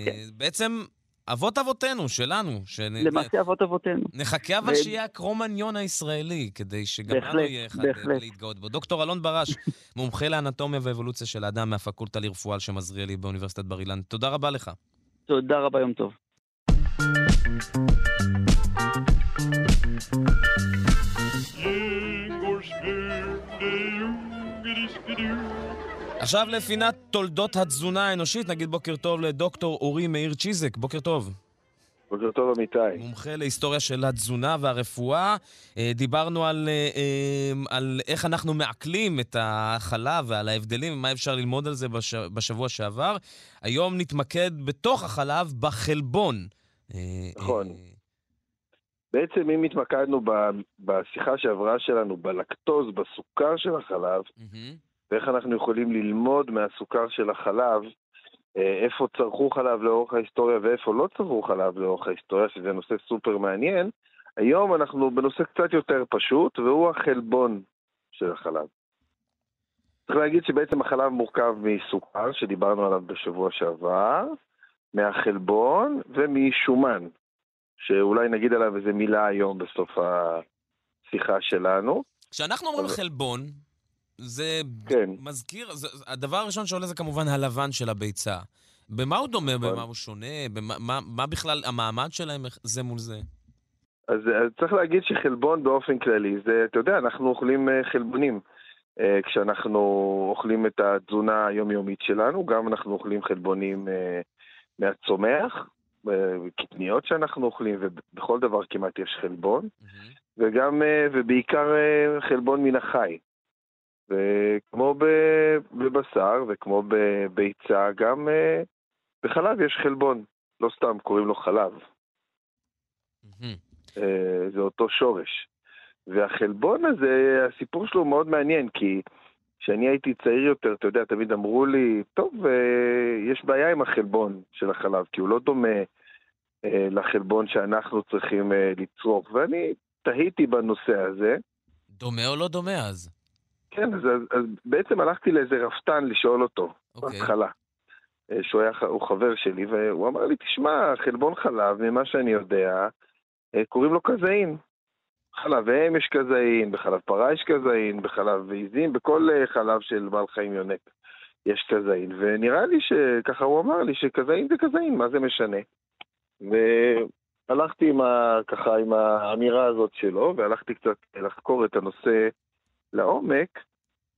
כן. בעצם אבות אבותינו, שלנו. שנ... למעשה אבות אבותינו. נחכה אבל ו... שיהיה הקרומניון הישראלי, כדי שגם לנו יהיה אחד בהחלט. להתגאות בו. דוקטור אלון ברש, (laughs) מומחה לאנטומיה ואבולוציה של האדם מהפקולטה לרפואה על שם עזריאלי באוניברסיטת בר אילן. תודה רבה לך. תודה רבה, יום טוב. עכשיו לפינת תולדות התזונה האנושית, נגיד בוקר טוב לדוקטור אורי מאיר צ'יזק, בוקר טוב. בוקר טוב, אמיתי. מומחה להיסטוריה של התזונה והרפואה. אה, דיברנו על, אה, אה, על איך אנחנו מעכלים את החלב ועל ההבדלים ומה אפשר ללמוד על זה בשבוע שעבר. היום נתמקד בתוך החלב בחלבון. נכון. בעצם אם התמקדנו בשיחה שעברה שלנו בלקטוז, בסוכר של החלב, mm-hmm. ואיך אנחנו יכולים ללמוד מהסוכר של החלב, אה, איפה צרכו חלב לאורך ההיסטוריה ואיפה לא צרכו חלב לאורך ההיסטוריה, שזה נושא סופר מעניין. היום אנחנו בנושא קצת יותר פשוט, והוא החלבון של החלב. צריך להגיד שבעצם החלב מורכב מסוכר, שדיברנו עליו בשבוע שעבר, מהחלבון ומשומן, שאולי נגיד עליו איזה מילה היום בסוף השיחה שלנו. כשאנחנו אומרים חלבון, זה כן. מזכיר, זה, הדבר הראשון שעולה זה כמובן הלבן של הביצה. במה הוא דומה, נכון. במה הוא שונה, במה, מה, מה בכלל המעמד שלהם זה מול זה? אז, אז צריך להגיד שחלבון באופן כללי, זה, אתה יודע, אנחנו אוכלים אה, חלבונים. אה, כשאנחנו אוכלים את התזונה היומיומית שלנו, גם אנחנו אוכלים חלבונים אה, מהצומח, קטניות שאנחנו אוכלים, ובכל דבר כמעט יש חלבון, mm-hmm. וגם, ובעיקר חלבון מן החי. וכמו בבשר וכמו בביצה, גם בחלב יש חלבון, לא סתם קוראים לו חלב. Mm-hmm. זה אותו שורש. והחלבון הזה, הסיפור שלו מאוד מעניין, כי כשאני הייתי צעיר יותר, אתה יודע, תמיד אמרו לי, טוב, יש בעיה עם החלבון של החלב, כי הוא לא דומה אה, לחלבון שאנחנו צריכים אה, לצרוך, ואני תהיתי בנושא הזה. דומה או לא דומה אז? כן, אז, אז, אז בעצם הלכתי לאיזה רפתן לשאול אותו, okay. אוקיי. בהתחלה. אה, שהוא היה, הוא חבר שלי, והוא אמר לי, תשמע, חלבון חלב, ממה שאני יודע, קוראים לו קזאין. בחלב אם יש כזאין, בחלב פרה יש כזאין, בחלב עיזים, בכל אה, חלב של בעל חיים יונק יש כזאין. ונראה לי שככה הוא אמר לי שכזאין זה כזאין, מה זה משנה? והלכתי עם ה, ככה עם האמירה הזאת שלו, והלכתי קצת לחקור את הנושא לעומק,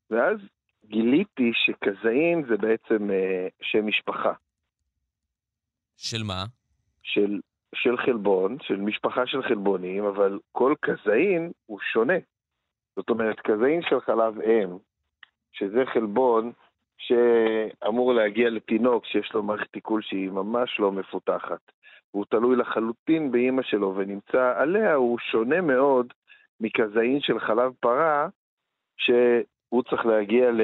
ואז גיליתי שכזאין זה בעצם אה, שם משפחה. של מה? של של חלבון, של משפחה של חלבונים, אבל כל כזאין הוא שונה. זאת אומרת, כזאין של חלב אם, שזה חלבון שאמור להגיע לתינוק שיש לו מערכת עיכול שהיא ממש לא מפותחת. והוא תלוי לחלוטין באימא שלו ונמצא עליה, הוא שונה מאוד מכזאין של חלב פרה, שהוא צריך להגיע ל,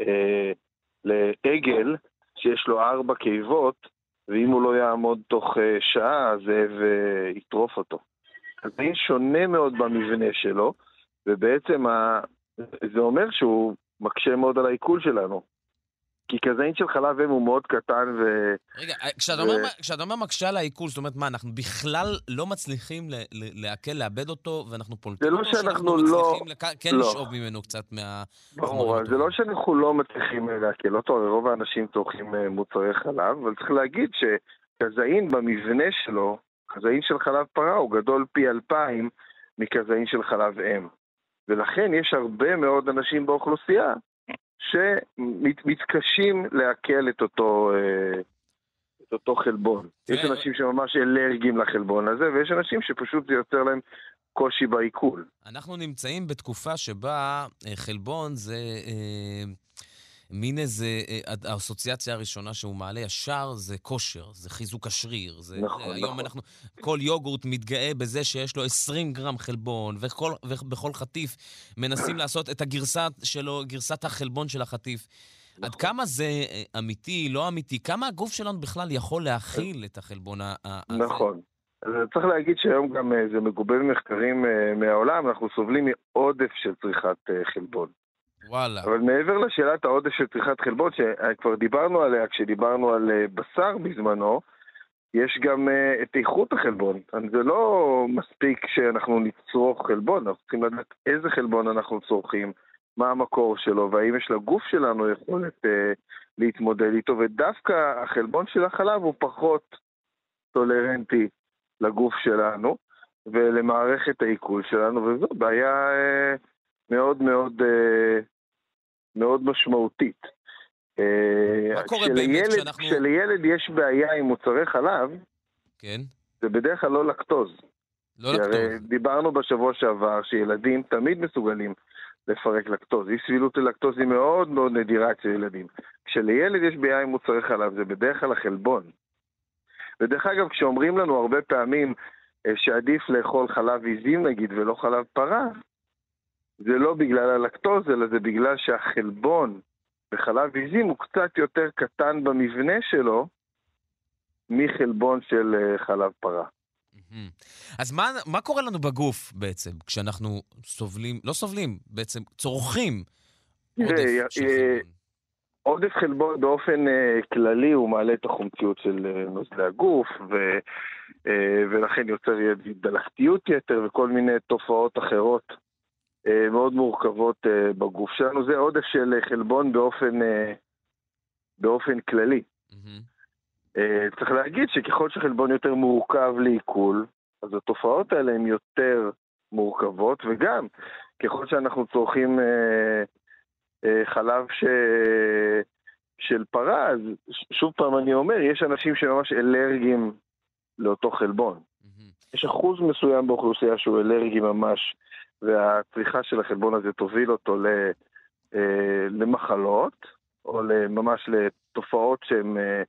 אה, לעגל שיש לו ארבע קיבות, ואם הוא לא יעמוד תוך אה, שעה, הזאב אה, יטרוף אותו. זה שונה מאוד במבנה שלו, ובעצם ה... זה אומר שהוא מקשה מאוד על העיכול שלנו. כי כזאין של חלב אם הוא מאוד קטן ו... רגע, אה, כשאתה, ו... אומר, כשאתה אומר מקשה על העיכול, זאת אומרת מה, אנחנו בכלל לא מצליחים לעכל, לאבד אותו, ואנחנו פולטים? זה לא שאנחנו לא... לק... כן לא. לשאוב ממנו קצת מה... ברור, זה לא שאנחנו לא מצליחים לעכל אותו, רוב האנשים צורכים אה, מוצרי חלב, אבל צריך להגיד שכזאין במבנה שלו, כזאין של חלב פרה הוא גדול פי אלפיים מכזאין של חלב אם. ולכן יש הרבה מאוד אנשים באוכלוסייה שמתקשים לעכל את אותו, אה, את אותו חלבון. יש כן. אנשים שממש אלרגיים לחלבון הזה, ויש אנשים שפשוט זה יוצר להם קושי בעיכול. אנחנו נמצאים בתקופה שבה אה, חלבון זה... אה, מין איזה, אה, האסוציאציה הראשונה שהוא מעלה ישר זה כושר, זה חיזוק השריר. זה, נכון, זה, היום נכון. אנחנו, כל יוגורט מתגאה בזה שיש לו 20 גרם חלבון, וכל, ובכל חטיף מנסים לעשות את הגרסה שלו, גרסת החלבון של החטיף. נכון. עד כמה זה אה, אמיתי, לא אמיתי? כמה הגוף שלנו בכלל יכול להכיל את החלבון הזה? נכון. אז צריך להגיד שהיום גם אה, זה מגובה במחקרים מהעולם, אנחנו סובלים מעודף של צריכת חלבון. וואלה. אבל מעבר לשאלת העודף של צריכת חלבון, שכבר דיברנו עליה כשדיברנו על אה, בשר בזמנו, יש גם uh, את איכות החלבון. זה לא מספיק שאנחנו נצרוך חלבון, אנחנו צריכים לדעת איזה חלבון אנחנו צורכים, מה המקור שלו, והאם יש לגוף שלנו יכולת uh, להתמודד איתו, ודווקא החלבון של החלב הוא פחות טולרנטי לגוף שלנו ולמערכת העיכול שלנו, וזו בעיה uh, מאוד מאוד uh, מאוד משמעותית. מה אה, קורה באמת כשאנחנו... כשלילד יש בעיה עם מוצרי חלב, כן. זה בדרך כלל לא לקטוז. לא לקטוז. דיברנו בשבוע שעבר שילדים תמיד מסוגלים לפרק לקטוז. אי סבילות ללקטוז היא מאוד מאוד נדירה אצל ילדים. כשלילד יש בעיה עם מוצרי חלב, זה בדרך כלל החלבון. ודרך אגב, כשאומרים לנו הרבה פעמים אה, שעדיף לאכול חלב עיזים נגיד ולא חלב פרה, זה לא בגלל הלקטוז, אלא זה בגלל שהחלבון בחלב עיזים הוא קצת יותר קטן במבנה שלו מחלבון של אה, חלב פרה. אז מה, מה קורה לנו בגוף בעצם, כשאנחנו סובלים, לא סובלים, בעצם צורכים עודף של חלבון? עודף חלבון באופן uh, כללי הוא מעלה את החומציות של uh, נוזלי הגוף, ו, uh, ולכן יוצר דלקתיות יתר וכל מיני תופעות אחרות אה, מאוד מורכבות אה, בגוף שלנו. זה עודף של חלבון באופן, אה, באופן כללי. Mm-hmm. צריך להגיד שככל שחלבון יותר מורכב לעיכול, אז התופעות האלה הן יותר מורכבות, וגם ככל שאנחנו צורכים חלב ש... של פרה, אז שוב פעם אני אומר, יש אנשים שממש אלרגיים לאותו חלבון. Mm-hmm. יש אחוז מסוים באוכלוסייה שהוא אלרגי ממש והצריכה של החלבון הזה תוביל אותו אה, למחלות, או ממש לתופעות שהם אה,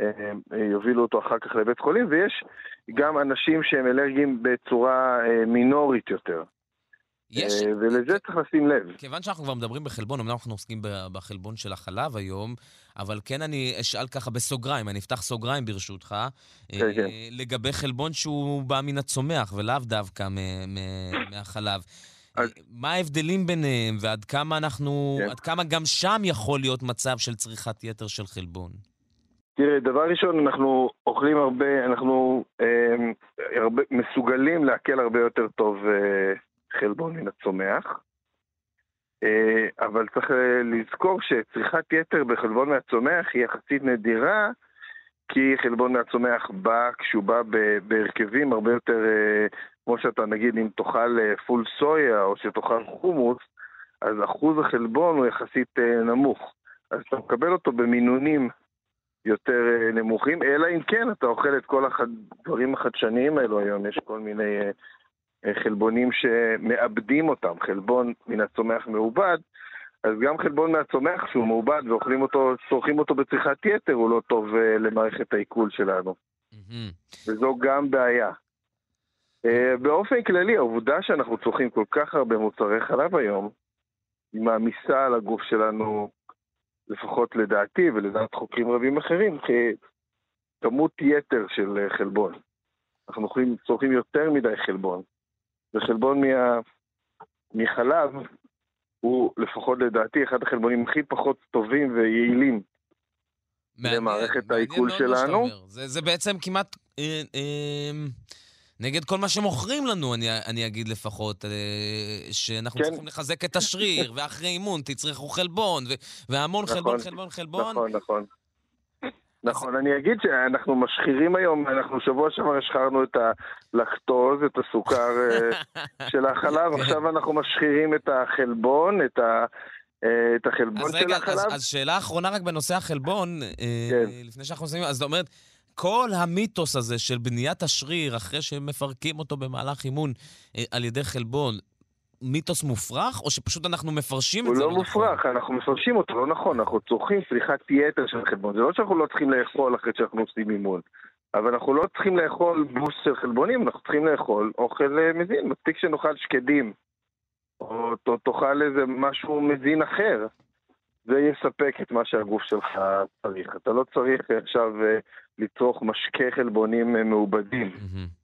אה, יובילו אותו אחר כך לבית חולים, ויש גם אנשים שהם אלרגיים בצורה מינורית יותר. יש... ולזה צריך לשים לב. כיוון שאנחנו כבר מדברים בחלבון, אמנם אנחנו עוסקים בחלבון של החלב היום, אבל כן אני אשאל ככה בסוגריים, אני אפתח סוגריים ברשותך, כן, כן. לגבי חלבון שהוא בא מן הצומח ולאו דווקא מהחלב. אז... מה ההבדלים ביניהם, ועד כמה אנחנו, כן. עד כמה גם שם יכול להיות מצב של צריכת יתר של חלבון? תראה, דבר ראשון, אנחנו אוכלים הרבה, אנחנו אה, הרבה, מסוגלים לעכל הרבה יותר טוב אה, חלבון מן הצומח, אה, אבל צריך אה, לזכור שצריכת יתר בחלבון מהצומח היא יחסית נדירה, כי חלבון מהצומח בא, כשהוא בא בהרכבים הרבה יותר, אה, כמו שאתה נגיד, אם תאכל פול סויה או שתאכל חומוס, אז אחוז החלבון הוא יחסית נמוך. אז אתה מקבל אותו במינונים יותר נמוכים, אלא אם כן אתה אוכל את כל הדברים החדשניים האלו היום, יש כל מיני חלבונים שמאבדים אותם, חלבון מן הצומח מעובד, אז גם חלבון מהצומח שהוא מעובד ואוכלים אותו, צורכים אותו בצריכת יתר, הוא לא טוב uh, למערכת העיכול שלנו. Mm-hmm. וזו גם בעיה. Uh, באופן כללי, העובדה שאנחנו צורכים כל כך הרבה מוצרי חלב היום, היא מעמיסה על הגוף שלנו, לפחות לדעתי ולדעת חוקרים רבים אחרים, ככמות יתר של אה, חלבון. אנחנו צורכים יותר מדי חלבון. וחלבון מה... מחלב הוא לפחות לדעתי אחד החלבונים הכי פחות טובים ויעילים מעניין, למערכת העיכול שלנו. זה, זה בעצם כמעט אה, אה, נגד כל מה שמוכרים לנו, אני, אני אגיד לפחות, אה, שאנחנו כן. צריכים לחזק את השריר, ואחרי אימון תצרכו חלבון, והמון נכון, חלבון, חלבון, חלבון. נכון, נכון. נכון, אני אגיד שאנחנו משחירים היום, אנחנו שבוע שעבר השחרנו את הלקטוז, את הסוכר אה, (laughs) של החלב, כן. עכשיו אנחנו משחירים את החלבון, את ה... אה, את החלבון של רגע, החלב. אז, אז שאלה אחרונה רק בנושא החלבון, אה, כן. לפני שאנחנו עושים, אז זאת אומרת, כל המיתוס הזה של בניית השריר אחרי שמפרקים אותו במהלך אימון על ידי חלבון, מיתוס מופרך, או שפשוט אנחנו מפרשים את זה? הוא לא מופרך, אנחנו מפרשים אותו לא נכון, אנחנו צורכים צריכת יתר של חלבון. זה לא שאנחנו לא צריכים לאכול אחרי שאנחנו עושים אימון, אבל אנחנו לא צריכים לאכול בוס של חלבונים, אנחנו צריכים לאכול אוכל אה, מזין. מספיק שנאכל שקדים, או תאכל איזה משהו מזין אחר. זה יספק את מה שהגוף שלך צריך. אתה לא צריך עכשיו אה, לצרוך משקה חלבונים אה, מעובדים. Mm-hmm.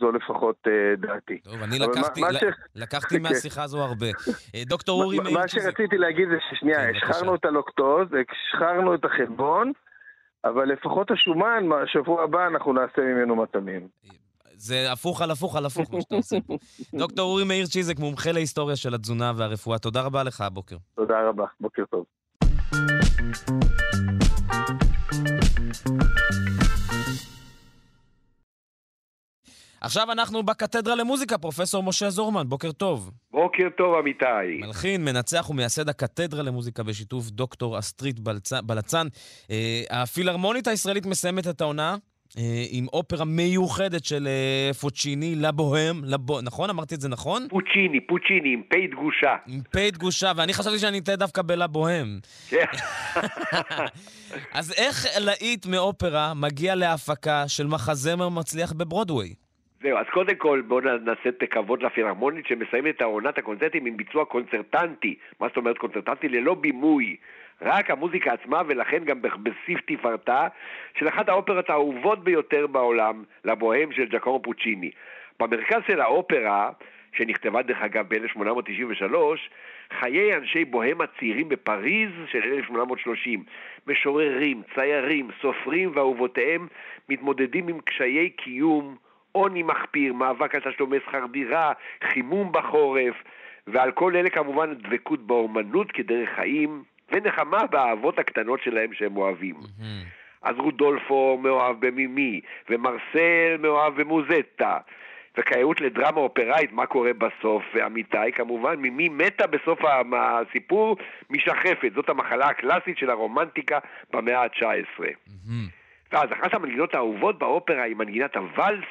זו לפחות uh, דעתי. טוב, אני לקחתי, מה, מה ש... לקחתי (laughs) מהשיחה הזו הרבה. אה, דוקטור אורי מאיר... מה שרציתי להגיד זה ששנייה, כן, השחררנו את הלוקטוז, השחררנו את החלבון, אבל לפחות השומן, בשבוע הבא אנחנו נעשה ממנו מטעמים. זה הפוך על הפוך על הפוך, מה שאתה עושה. (laughs) דוקטור אורי מאיר צ'יזק, מומחה להיסטוריה של התזונה והרפואה, תודה רבה לך הבוקר. תודה רבה, בוקר טוב. עכשיו אנחנו בקתדרה למוזיקה, פרופסור משה זורמן, בוקר טוב. בוקר טוב, אמיתי. מלחין, מנצח ומייסד הקתדרה למוזיקה בשיתוף דוקטור אסטרית בלצן. אה, הפילהרמונית הישראלית מסיימת את העונה. אה, עם אופרה מיוחדת של אה, פוצ'יני, לבוהם, לבו... נכון? אמרתי את זה נכון? פוצ'יני, פוצ'יני, עם פ' דגושה. עם פ' דגושה, ואני חשבתי שאני אתן דווקא בלבוהם. כן. (laughs) אז איך להיט מאופרה מגיע להפקה של מחזמר מצליח בברודוויי? זהו, אז קודם כל בואו נעשה את הכבוד לפילהרמונית שמסיימת את העונת הקונצרטים עם ביצוע קונצרטנטי. מה זאת אומרת קונצרטנטי? ללא בימוי. רק המוזיקה עצמה, ולכן גם בסיף תפארתה, של אחת האופרות האהובות ביותר בעולם, לבוהם של ג'קומו פוצ'יני. במרכז של האופרה, שנכתבה דרך אגב ב-1893, חיי אנשי בוהם הצעירים בפריז של 1830. משוררים, ציירים, סופרים ואהובותיהם מתמודדים עם קשיי קיום, עוני מחפיר, מאבק על תשלומי שכר דירה, חימום בחורף, ועל כל אלה כמובן דבקות באומנות כדרך חיים, ונחמה באהבות הקטנות שלהם שהם אוהבים. אז רודולפו מאוהב במימי, ומרסל מאוהב במוזטה. וכאיות לדרמה אופראית, מה קורה בסוף? אמיתי, כמובן, ממי מתה בסוף הסיפור? משחפת. זאת המחלה הקלאסית של הרומנטיקה במאה ה-19. ואז אחת המנגינות האהובות באופרה היא מנגינת הוואלס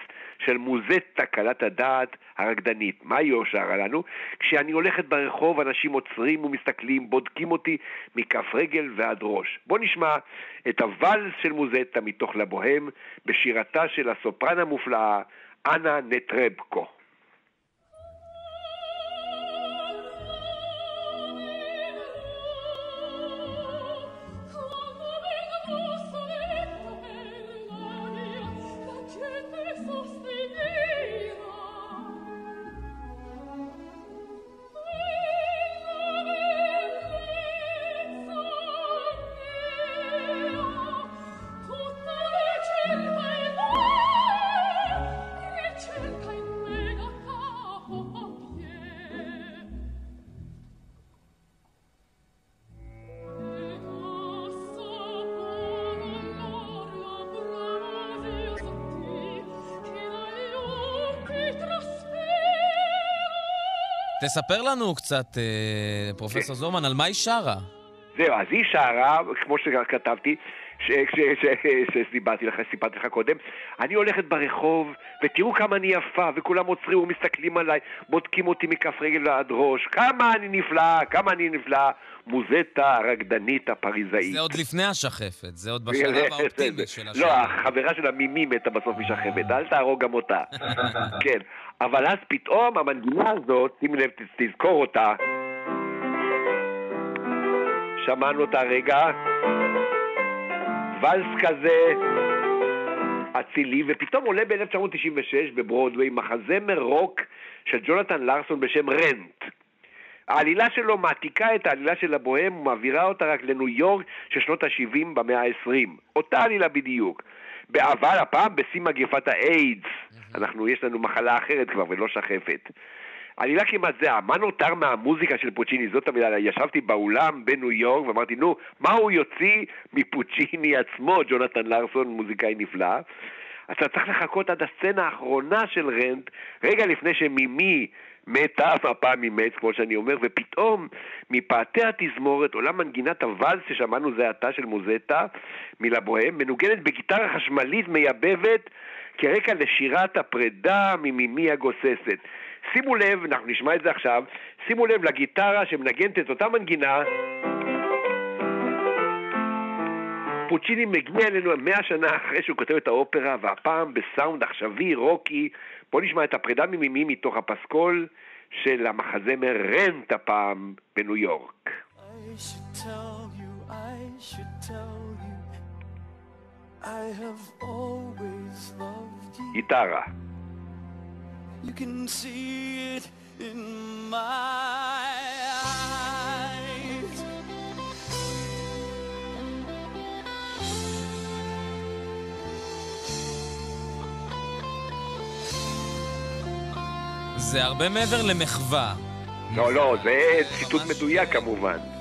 של מוזטה, כלת הדעת הרקדנית. מה היא שרה לנו? כשאני הולכת ברחוב, אנשים עוצרים ומסתכלים, בודקים אותי מכף רגל ועד ראש. בוא נשמע את הוואלס של מוזטה מתוך לבוהם, בשירתה של הסופרן המופלאה, אנה נטרבקו. תספר לנו קצת, אה, פרופסור זורמן, על מה היא שרה. זהו, אז היא שרה, כמו שכתבתי, שסיפרתי לך, סיפרתי לך קודם, אני הולכת ברחוב, ותראו כמה אני יפה, וכולם עוצרים ומסתכלים עליי, בודקים אותי מכף רגל ועד ראש, כמה אני נפלאה, כמה אני נפלאה, מוזטה הרקדנית הפריזאית. זה עוד לפני השחפת, זה עוד בשלב (laughs) האופטימי של השחפת. לא, החברה של המימי מתה בסוף משחפת, אל תהרוג גם אותה. (laughs) כן, אבל אז פתאום המנגינה הזאת, שים לב, תזכור אותה, שמענו אותה רגע, ואלס כזה אצילי, ופתאום עולה ב-1996 בברודווי מחזמר רוק של ג'ונתן לארסון בשם רנט. העלילה שלו מעתיקה את העלילה של הבוהם ומעבירה אותה רק לניו יורק של שנות ה-70 במאה ה-20. אותה עלילה בדיוק. אבל הפעם בשיא מגפת האיידס. אנחנו, יש לנו מחלה אחרת כבר ולא שחפת. עלילה כמעט זהה, מה נותר מהמוזיקה של פוצ'יני? זאת המילה, ישבתי באולם בניו יורק ואמרתי, נו, מה הוא יוציא מפוצ'יני עצמו, ג'ונתן לארסון, מוזיקאי נפלא? אז אתה צריך לחכות עד הסצנה האחרונה של רנט, רגע לפני שמימי מתה, הפעם ממת, כמו שאני אומר, ופתאום מפאתי התזמורת עולה מנגינת הוואלס ששמענו זה עתה של מוזטה מלבוהם, מנוגנת בגיטרה חשמלית מייבבת כרקע לשירת הפרידה ממימי הגוססת. שימו לב, אנחנו נשמע את זה עכשיו, שימו לב לגיטרה שמנגנת את אותה מנגינה. פוצ'יני מגיע אלינו מאה שנה אחרי שהוא כותב את האופרה, והפעם בסאונד עכשווי, רוקי. בואו נשמע את הפרידה ממימי מתוך הפסקול של המחזמר רנט הפעם בניו יורק. גיטרה. You can see it in my eyes. זה הרבה מעבר למחווה. לא, לא, זה ציטוט מדויק כמובן.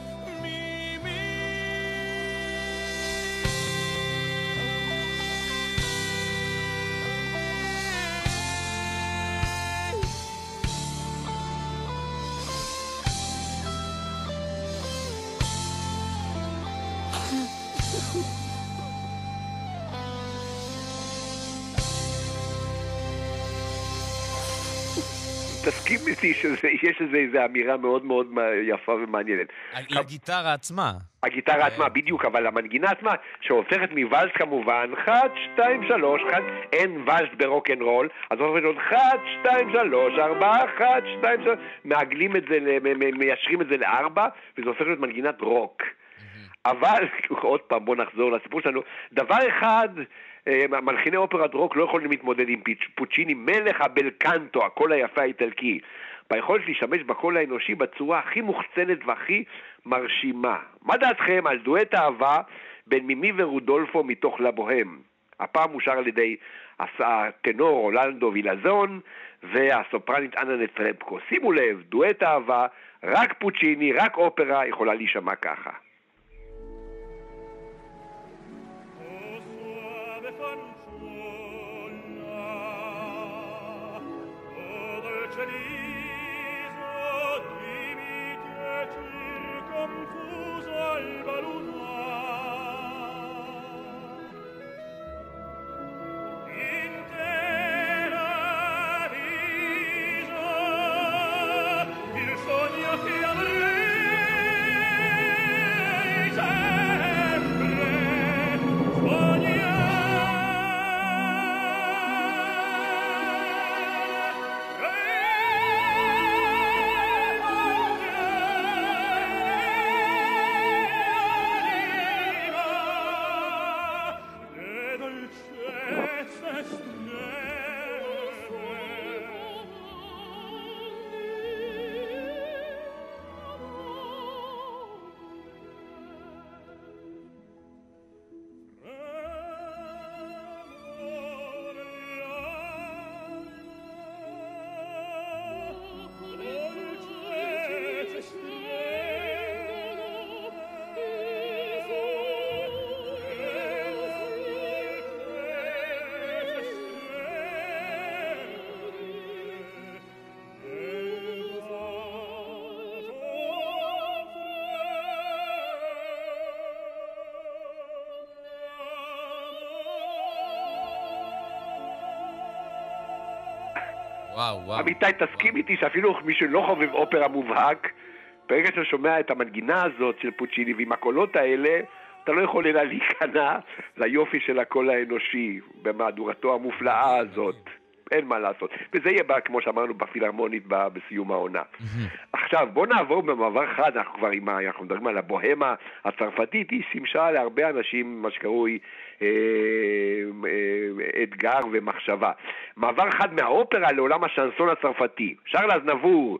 איתי שיש איזו אמירה מאוד מאוד יפה ומעניינת. לגיטרה עצמה. הגיטרה עצמה, בדיוק, אבל המנגינה עצמה, שהופכת מוואלס כמובן, 1, 2, 3, 1, אין ואלס ברוקנרול, אז הופכת להיות 1, 2, 3, 4, 1, 2, 3, מעגלים את זה, מיישרים את זה לארבע, וזה הופך להיות מנגינת רוק. אבל, (laughs) עוד פעם, בואו נחזור לסיפור שלנו, דבר אחד אה, מלחיני אופרת רוק לא יכולים להתמודד עם פוצ'יני, מלך הבלקנטו, הקול היפה האיטלקי, ביכולת להשתמש בקול האנושי בצורה הכי מוחצנת והכי מרשימה. מה דעתכם על דואט אהבה בין מימי ורודולפו מתוך לבוהם? הפעם אושר על ידי הטנור אורלנדו וילזון, והסופרנית אנה נטרפקו. שימו לב, דואט אהבה, רק פוצ'יני, רק אופרה יכולה להישמע ככה. וואו, וואו. אמיתי, תסכים איתי שאפילו מי שלא חובב אופרה מובהק, ברגע שאתה שומע את המנגינה הזאת של פוצ'יני ועם הקולות האלה, אתה לא יכול אלא להיכנע ליופי של הקול האנושי במהדורתו המופלאה הזאת. אין מה לעשות. וזה יהיה, בה, כמו שאמרנו, בפילהרמונית בסיום העונה. עכשיו, בואו נעבור במעבר חד, אנחנו כבר עם ה... אנחנו מדברים על הבוהמה הצרפתית, היא שימשה להרבה אנשים מה שקרוי אה, אה, אתגר ומחשבה. מעבר חד מהאופרה לעולם השנסון הצרפתי. שרל אזנבור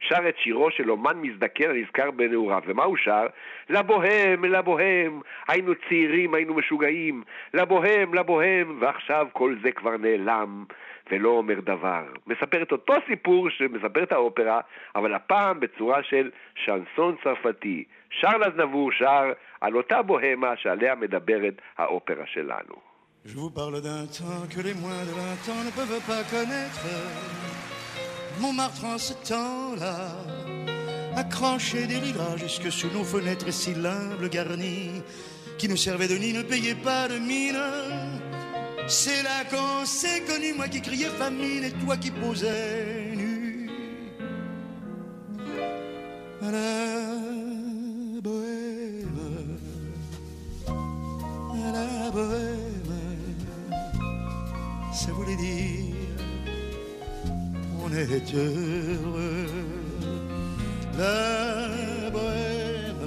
שר את שירו של אומן מזדקן הנזכר בנעוריו. ומה הוא שר? לבוהם, לבוהם, היינו צעירים, היינו משוגעים, לבוהם, לבוהם, ועכשיו כל זה כבר נעלם. ולא אומר דבר. מספר את אותו סיפור שמספר את האופרה, אבל הפעם בצורה של שנסון צרפתי. שרל אזנבור שר על אותה בוהמה שעליה מדברת האופרה שלנו. Je vous parle d'un temps que les moins de 20 ans ne peuvent pas connaître. Montmartre en ce temps-là, accroché des lilas jusque sous nos fenêtres si l'humble garnies, qui ne servaient de nid, ne payaient pas de mine. C'est là qu'on s'est connu, moi qui criais famine et toi qui posais nu. La bohème, la bohème, ça voulait dire on est heureux. La bohème,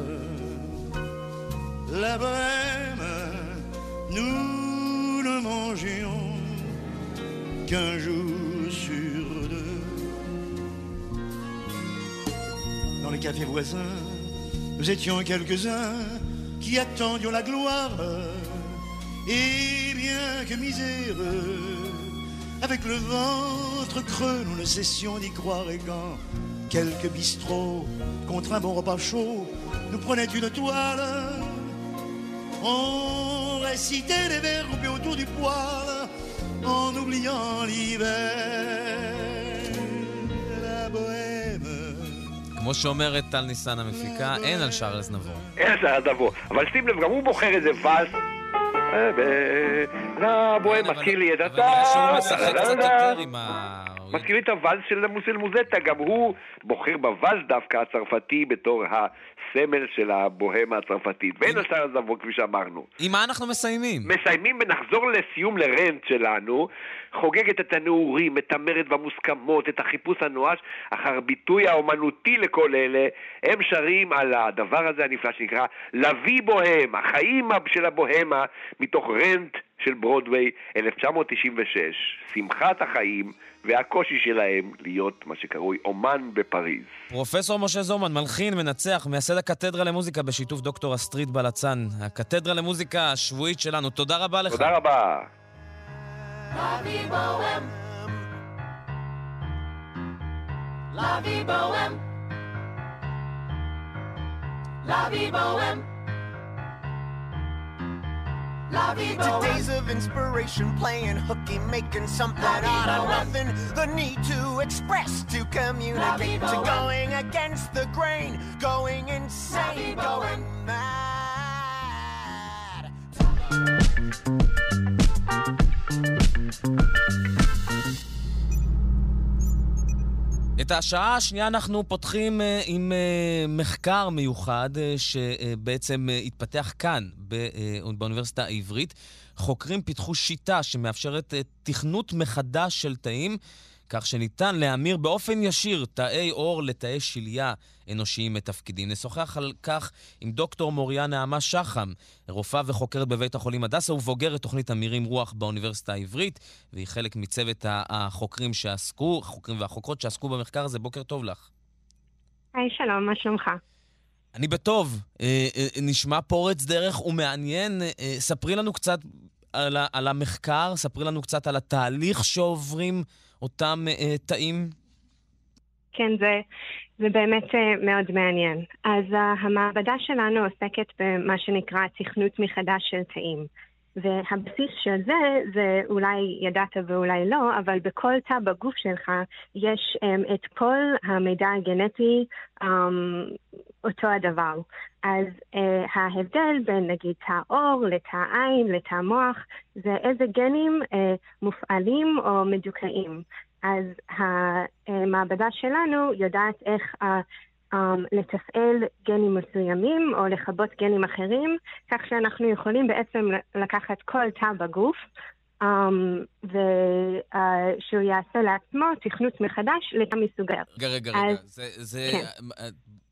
la bohème, nous ne mangions qu'un jour sur deux. Dans les cafés voisins, nous étions quelques-uns qui attendions la gloire. Et bien que miséreux, avec le ventre creux, nous ne cessions d'y croire. Et quand quelques bistrots, contre un bon repas chaud, nous prenaient une toile, récitait des vers groupés autour du poêle, en oubliant l'hiver. La bohème. כמו שאומרת טל ניסן המפיקה, אין על שרלס נבו. אין על שרלס נבו. אבל שים לב, גם הוא בוחר איזה ואלס. לבוהם, מזכיר לי את אבל נראה שהוא משחק קצת יותר עם ה... מזכיר לי את הוואלס של מוסל מוזטה, גם הוא בוחר בוואלס דווקא הצרפתי בתור הסמל של הבוהמה הצרפתית. ואין השאר הזבו, כפי שאמרנו. עם מה אנחנו מסיימים? מסיימים ונחזור לסיום לרנט שלנו, חוגגת את הנעורים, את המרד והמוסכמות, את החיפוש הנואש, אחר ביטוי האומנותי לכל אלה, הם שרים על הדבר הזה הנפלא שנקרא לוי בוהם, החיים של הבוהמה, מתוך רנט של ברודוויי 1996, שמחת החיים והקושי שלהם להיות מה שקרוי אומן בפריז. פרופסור משה זומן, מלחין, מנצח, מייסד הקתדרה למוזיקה בשיתוף דוקטור אסטרית בלצן, הקתדרה למוזיקה השבועית שלנו. תודה רבה לך. תודה רבה. La vie bohème. La vie bohème. Bohème. Days of inspiration, playing hooky, making something out of nothing. The need to express, to communicate, to going against the grain, going insane, going mad. את השעה השנייה אנחנו פותחים uh, עם uh, מחקר מיוחד uh, שבעצם התפתח כאן באוניברסיטה העברית. חוקרים פיתחו שיטה שמאפשרת תכנות מחדש של תאים, כך שניתן להמיר באופן ישיר תאי עור לתאי שליה אנושיים מתפקידים. נשוחח על כך עם דוקטור מוריה נעמה שחם, רופאה וחוקרת בבית החולים הדסה ובוגרת תוכנית אמירים רוח באוניברסיטה העברית, והיא חלק מצוות החוקרים שעסקו, החוקרים והחוקרות שעסקו במחקר הזה. בוקר טוב לך. היי, שלום, מה שלומך? אני בטוב. אה, אה, נשמע פורץ דרך ומעניין. אה, ספרי לנו קצת על, על המחקר, ספרי לנו קצת על התהליך שעוברים אותם תאים. כן, זה, זה באמת uh, מאוד מעניין. אז המעבדה שלנו עוסקת במה שנקרא תכנות מחדש של תאים. והבסיס של זה, זה אולי ידעת ואולי לא, אבל בכל תא בגוף שלך יש um, את כל המידע הגנטי um, אותו הדבר. אז uh, ההבדל בין נגיד תא עור לתא עין לתא מוח זה איזה גנים uh, מופעלים או מדוכאים. אז המעבדה שלנו יודעת איך uh, לתפעל גנים מסוימים או לכבות גנים אחרים, כך שאנחנו יכולים בעצם לקחת כל תא בגוף um, ושהוא uh, יעשה לעצמו תכנות מחדש לתא מסוג אחר. רגע, רגע, רגע. זה, זה, כן.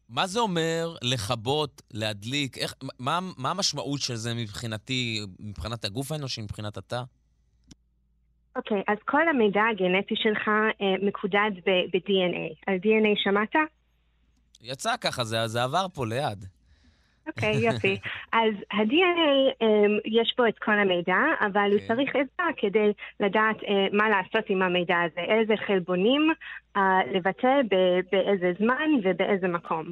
מה זה אומר לכבות, להדליק? איך, מה, מה המשמעות של זה מבחינתי, מבחינת הגוף האנושי, מבחינת התא? אוקיי, okay, אז כל המידע הגנטי שלך אה, מקודד ב-DNA. על DNA שמעת? יצא ככה, זה, זה עבר פה ליד. אוקיי, okay, יופי. אז ה-DNA, um, אמ, יש בו את כל המידע, אבל okay. הוא אוקיי. צריך עזרה כדי לדעת uh, מה לעשות עם המידע הזה, איזה חלבונים uh, לבטא באיזה זמן ובאיזה מקום.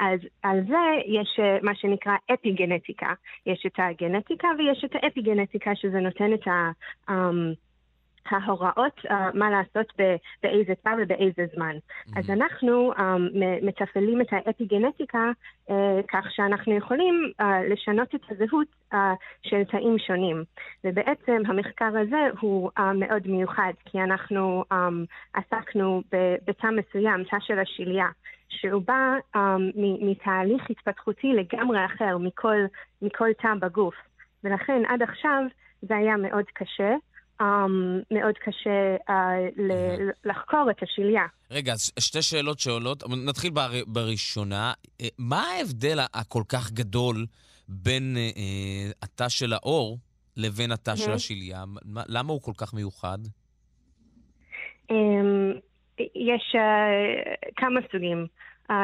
אז על זה יש uh, מה שנקרא אפיגנטיקה. יש את הגנטיקה ויש את האפיגנטיקה, שזה נותן את ה... Um, ההוראות uh, מה לעשות באיזה תא ובאיזה זמן. Mm-hmm. אז אנחנו um, מתפעלים את האפיגנטיקה uh, כך שאנחנו יכולים uh, לשנות את הזהות uh, של תאים שונים. ובעצם המחקר הזה הוא uh, מאוד מיוחד, כי אנחנו um, עסקנו בתא מסוים, תא של השליה. שהוא בא um, מתהליך התפתחותי לגמרי אחר מכל, מכל תא בגוף. ולכן עד עכשיו זה היה מאוד קשה, um, מאוד קשה uh, ל- לחקור את השליה. רגע, אז שתי שאלות שעולות. נתחיל בר, בראשונה. אה, מה ההבדל הכל כך גדול בין uh, התא של האור לבין התא mm-hmm. של השליה? למה הוא כל כך מיוחד? Um, יש uh, כמה סוגים. Uh,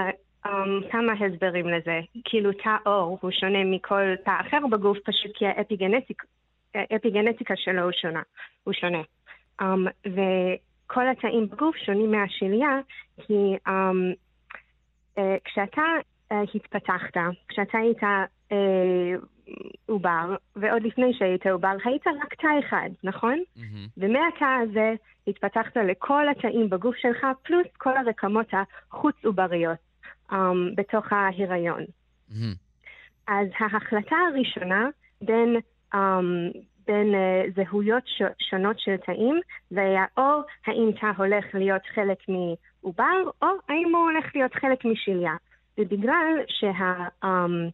um, כמה הסברים לזה. כאילו תא אור הוא שונה מכל תא אחר בגוף, פשוט כי האפיגנטיקה האפיגנטיקה שלו הוא שונה, הוא שונה. Um, וכל התאים בגוף שונים מהשליה, כי um, uh, כשאתה uh, התפתחת, כשאתה היית uh, עובר, ועוד לפני שהיית עובר, היית רק תא אחד, נכון? Mm-hmm. ומהתא הזה התפתחת לכל התאים בגוף שלך, פלוס כל הרקמות החוץ-עובריות um, בתוך ההיריון. Mm-hmm. אז ההחלטה הראשונה בין בין uh, זהויות ש- שונות של תאים, והיה או האם תא הולך להיות חלק מעובר, או האם הוא הולך להיות חלק משליה. ובגלל שההבדל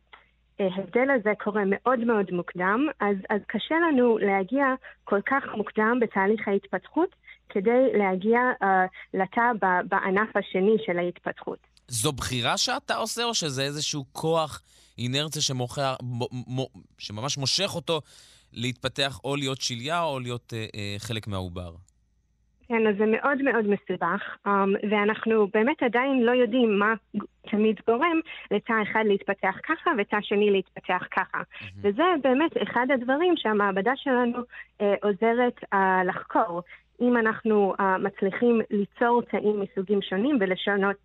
um, הזה קורה מאוד מאוד מוקדם, אז, אז קשה לנו להגיע כל כך מוקדם בתהליך ההתפתחות כדי להגיע uh, לתא בענף השני של ההתפתחות. זו בחירה שאתה עושה, או שזה איזשהו כוח אינרציה שמוכר, שממש מושך אותו להתפתח או להיות שליה או להיות אה, אה, חלק מהעובר? כן, אז זה מאוד מאוד מסובך, um, ואנחנו באמת עדיין לא יודעים מה תמיד גורם לתא אחד להתפתח ככה ותא שני להתפתח ככה. Mm-hmm. וזה באמת אחד הדברים שהמעבדה שלנו uh, עוזרת uh, לחקור. אם אנחנו uh, מצליחים ליצור תאים מסוגים שונים ולשנות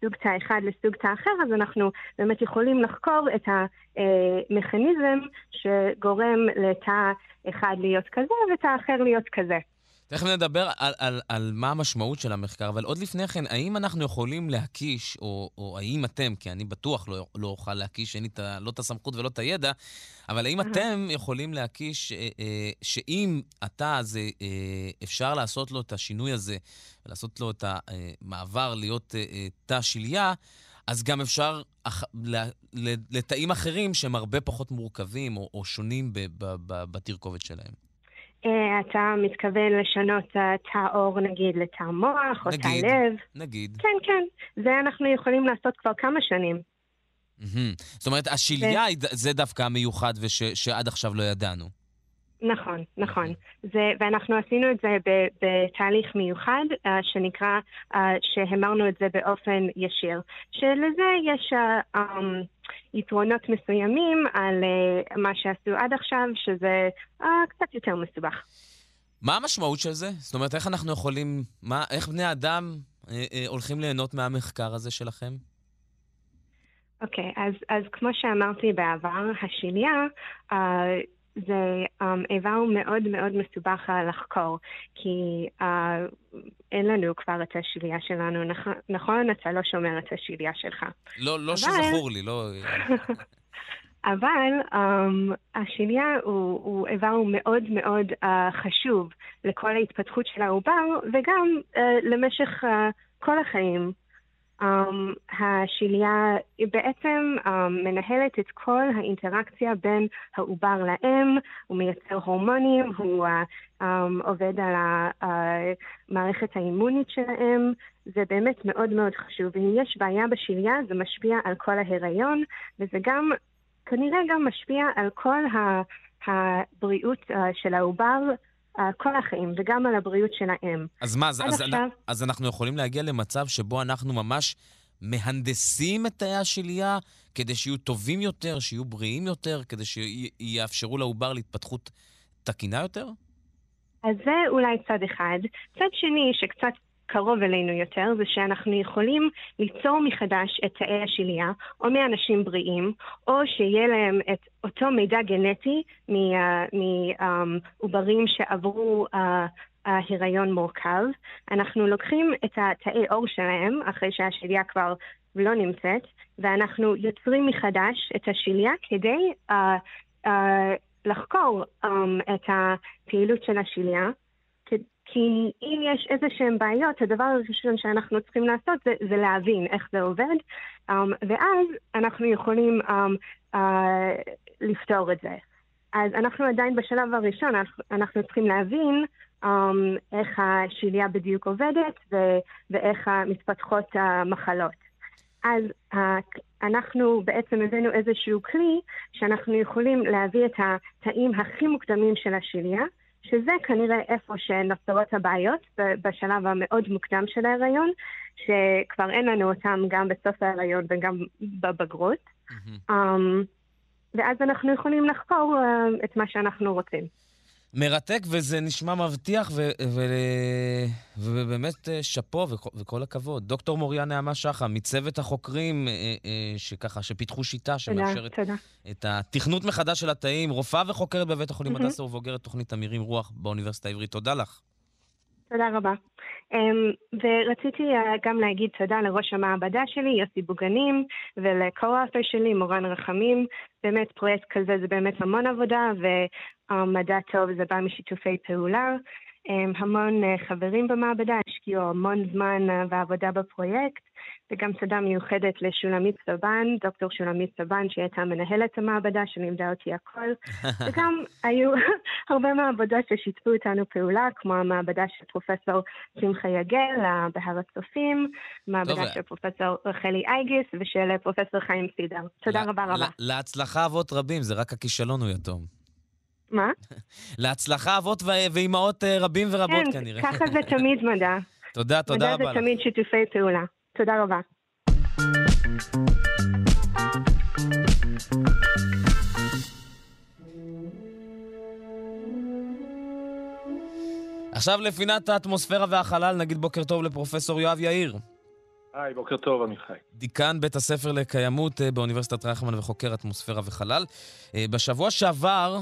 סוג תא אחד לסוג תא אחר, אז אנחנו באמת יכולים לחקור את המכניזם שגורם לתא אחד להיות כזה ותא אחר להיות כזה. תכף נדבר על, על, על מה המשמעות של המחקר, אבל עוד לפני כן, האם אנחנו יכולים להקיש, או, או האם אתם, כי אני בטוח לא, לא אוכל להקיש, אין לי ת, לא את הסמכות ולא את הידע, אבל האם אתם יכולים להקיש אה, אה, שאם התא הזה, אה, אפשר לעשות לו את השינוי הזה, ולעשות לו את המעבר להיות אה, תא שליה, אז גם אפשר אח, לתאים אחרים שהם הרבה פחות מורכבים או, או שונים בתרכובת שלהם. אה, אתה מתכוון לשנות תא עור נגיד לתא מוח או תא לב. נגיד. כן, כן. זה אנחנו יכולים לעשות כבר כמה שנים. זאת אומרת, השליה זה דווקא המיוחד ושעד עכשיו לא ידענו. נכון, נכון. זה, ואנחנו עשינו את זה בתהליך מיוחד uh, שנקרא, uh, שהמרנו את זה באופן ישיר. שלזה יש uh, um, יתרונות מסוימים על uh, מה שעשו עד עכשיו, שזה uh, קצת יותר מסובך. מה המשמעות של זה? זאת אומרת, איך אנחנו יכולים, מה, איך בני אדם אה, אה, הולכים ליהנות מהמחקר הזה שלכם? אוקיי, okay, אז, אז כמו שאמרתי בעבר, השליה, uh, זה um, איבר מאוד מאוד מסובך לחקור, כי uh, אין לנו כבר את השלייה שלנו, נכ... נכון? אתה לא שומר את השלייה שלך. לא, לא אבל... שזכור לי, לא... (laughs) אבל um, השליה הוא, הוא איבר מאוד מאוד uh, חשוב לכל ההתפתחות של העובר, וגם uh, למשך uh, כל החיים. Um, השליה בעצם um, מנהלת את כל האינטראקציה בין העובר לאם, הוא מייצר הורמונים, הוא uh, um, עובד על המערכת האימונית שלהם, זה באמת מאוד מאוד חשוב. ואם יש בעיה בשליה, זה משפיע על כל ההיריון, וזה גם, כנראה גם משפיע על כל הבריאות uh, של העובר. כל החיים, וגם על הבריאות שלהם. אז מה, אז, אז, עכשיו... אז אנחנו יכולים להגיע למצב שבו אנחנו ממש מהנדסים את תאי השלייה כדי שיהיו טובים יותר, שיהיו בריאים יותר, כדי שיאפשרו לעובר להתפתחות תקינה יותר? אז זה אולי צד אחד. צד שני, שקצת קרוב אלינו יותר, זה שאנחנו יכולים ליצור מחדש את תאי השליה, או מאנשים בריאים, או שיהיה להם את אותו מידע גנטי מעוברים שעברו הריון מורכב. אנחנו לוקחים את התאי עור שלהם, אחרי שהשליה כבר לא נמצאת, ואנחנו יוצרים מחדש את השליה כדי uh, uh, לחקור um, את הפעילות של השליה. כי אם יש איזה שהן בעיות, הדבר הראשון שאנחנו צריכים לעשות זה, זה להבין איך זה עובד, um, ואז אנחנו יכולים um, uh, לפתור את זה. אז אנחנו עדיין בשלב הראשון, אנחנו צריכים להבין um, איך השליה בדיוק עובדת ו- ואיך מתפתחות המחלות. אז uh, אנחנו בעצם הבאנו איזשהו כלי שאנחנו יכולים להביא את התאים הכי מוקדמים של השליה, שזה כנראה איפה שנוצרות הבעיות בשלב המאוד מוקדם של ההיריון, שכבר אין לנו אותם גם בסוף ההיריון וגם בבגרות. Mm-hmm. Um, ואז אנחנו יכולים לחקור uh, את מה שאנחנו רוצים. מרתק, וזה נשמע מבטיח, ו- ו- ובאמת אה, שאפו וכל, וכל הכבוד. דוקטור מוריה נעמה שחם, מצוות החוקרים אה, אה, שככה, שפיתחו שיטה שמאפשרת את התכנות מחדש של התאים, רופאה וחוקרת בבית החולים. הדסה ובוגרת תוכנית אמירים רוח באוניברסיטה העברית. תודה לך. תודה רבה. Um, ורציתי uh, גם להגיד תודה לראש המעבדה שלי, יוסי בוגנים, ולקו-אופר שלי, מורן רחמים. באמת, פרויקט כזה זה באמת המון עבודה, ומדע טוב זה בא משיתופי פעולה. Um, המון uh, חברים במעבדה השקיעו המון זמן uh, ועבודה בפרויקט. וגם תודה מיוחדת לשולמית סבן, דוקטור שולמית סבן, שהיא הייתה מנהלת המעבדה, שלימדה אותי הכל. (laughs) וגם היו (laughs) הרבה מעבדות ששיתפו איתנו פעולה, כמו המעבדה של פרופסור שמחה יגל בהר הצופים, מעבדה של פרופסור רחלי אייגיס ושל פרופסור חיים סידר. תודה רבה רבה. להצלחה אבות רבים, זה רק הכישלון הוא יתום. מה? להצלחה אבות ואימהות אה, רבים ורבות כן, כנראה. כן, ככה זה תמיד מדע. תודה, תודה רבה לך. מדע זה תמיד שיתופי פעולה. תודה רבה. עכשיו לפינת האטמוספירה והחלל, נגיד בוקר טוב לפרופסור יואב יאיר. היי, בוקר טוב, עמיחי. דיקן בית הספר לקיימות אה, באוניברסיטת רייכמן וחוקר אטמוספירה וחלל. אה, בשבוע שעבר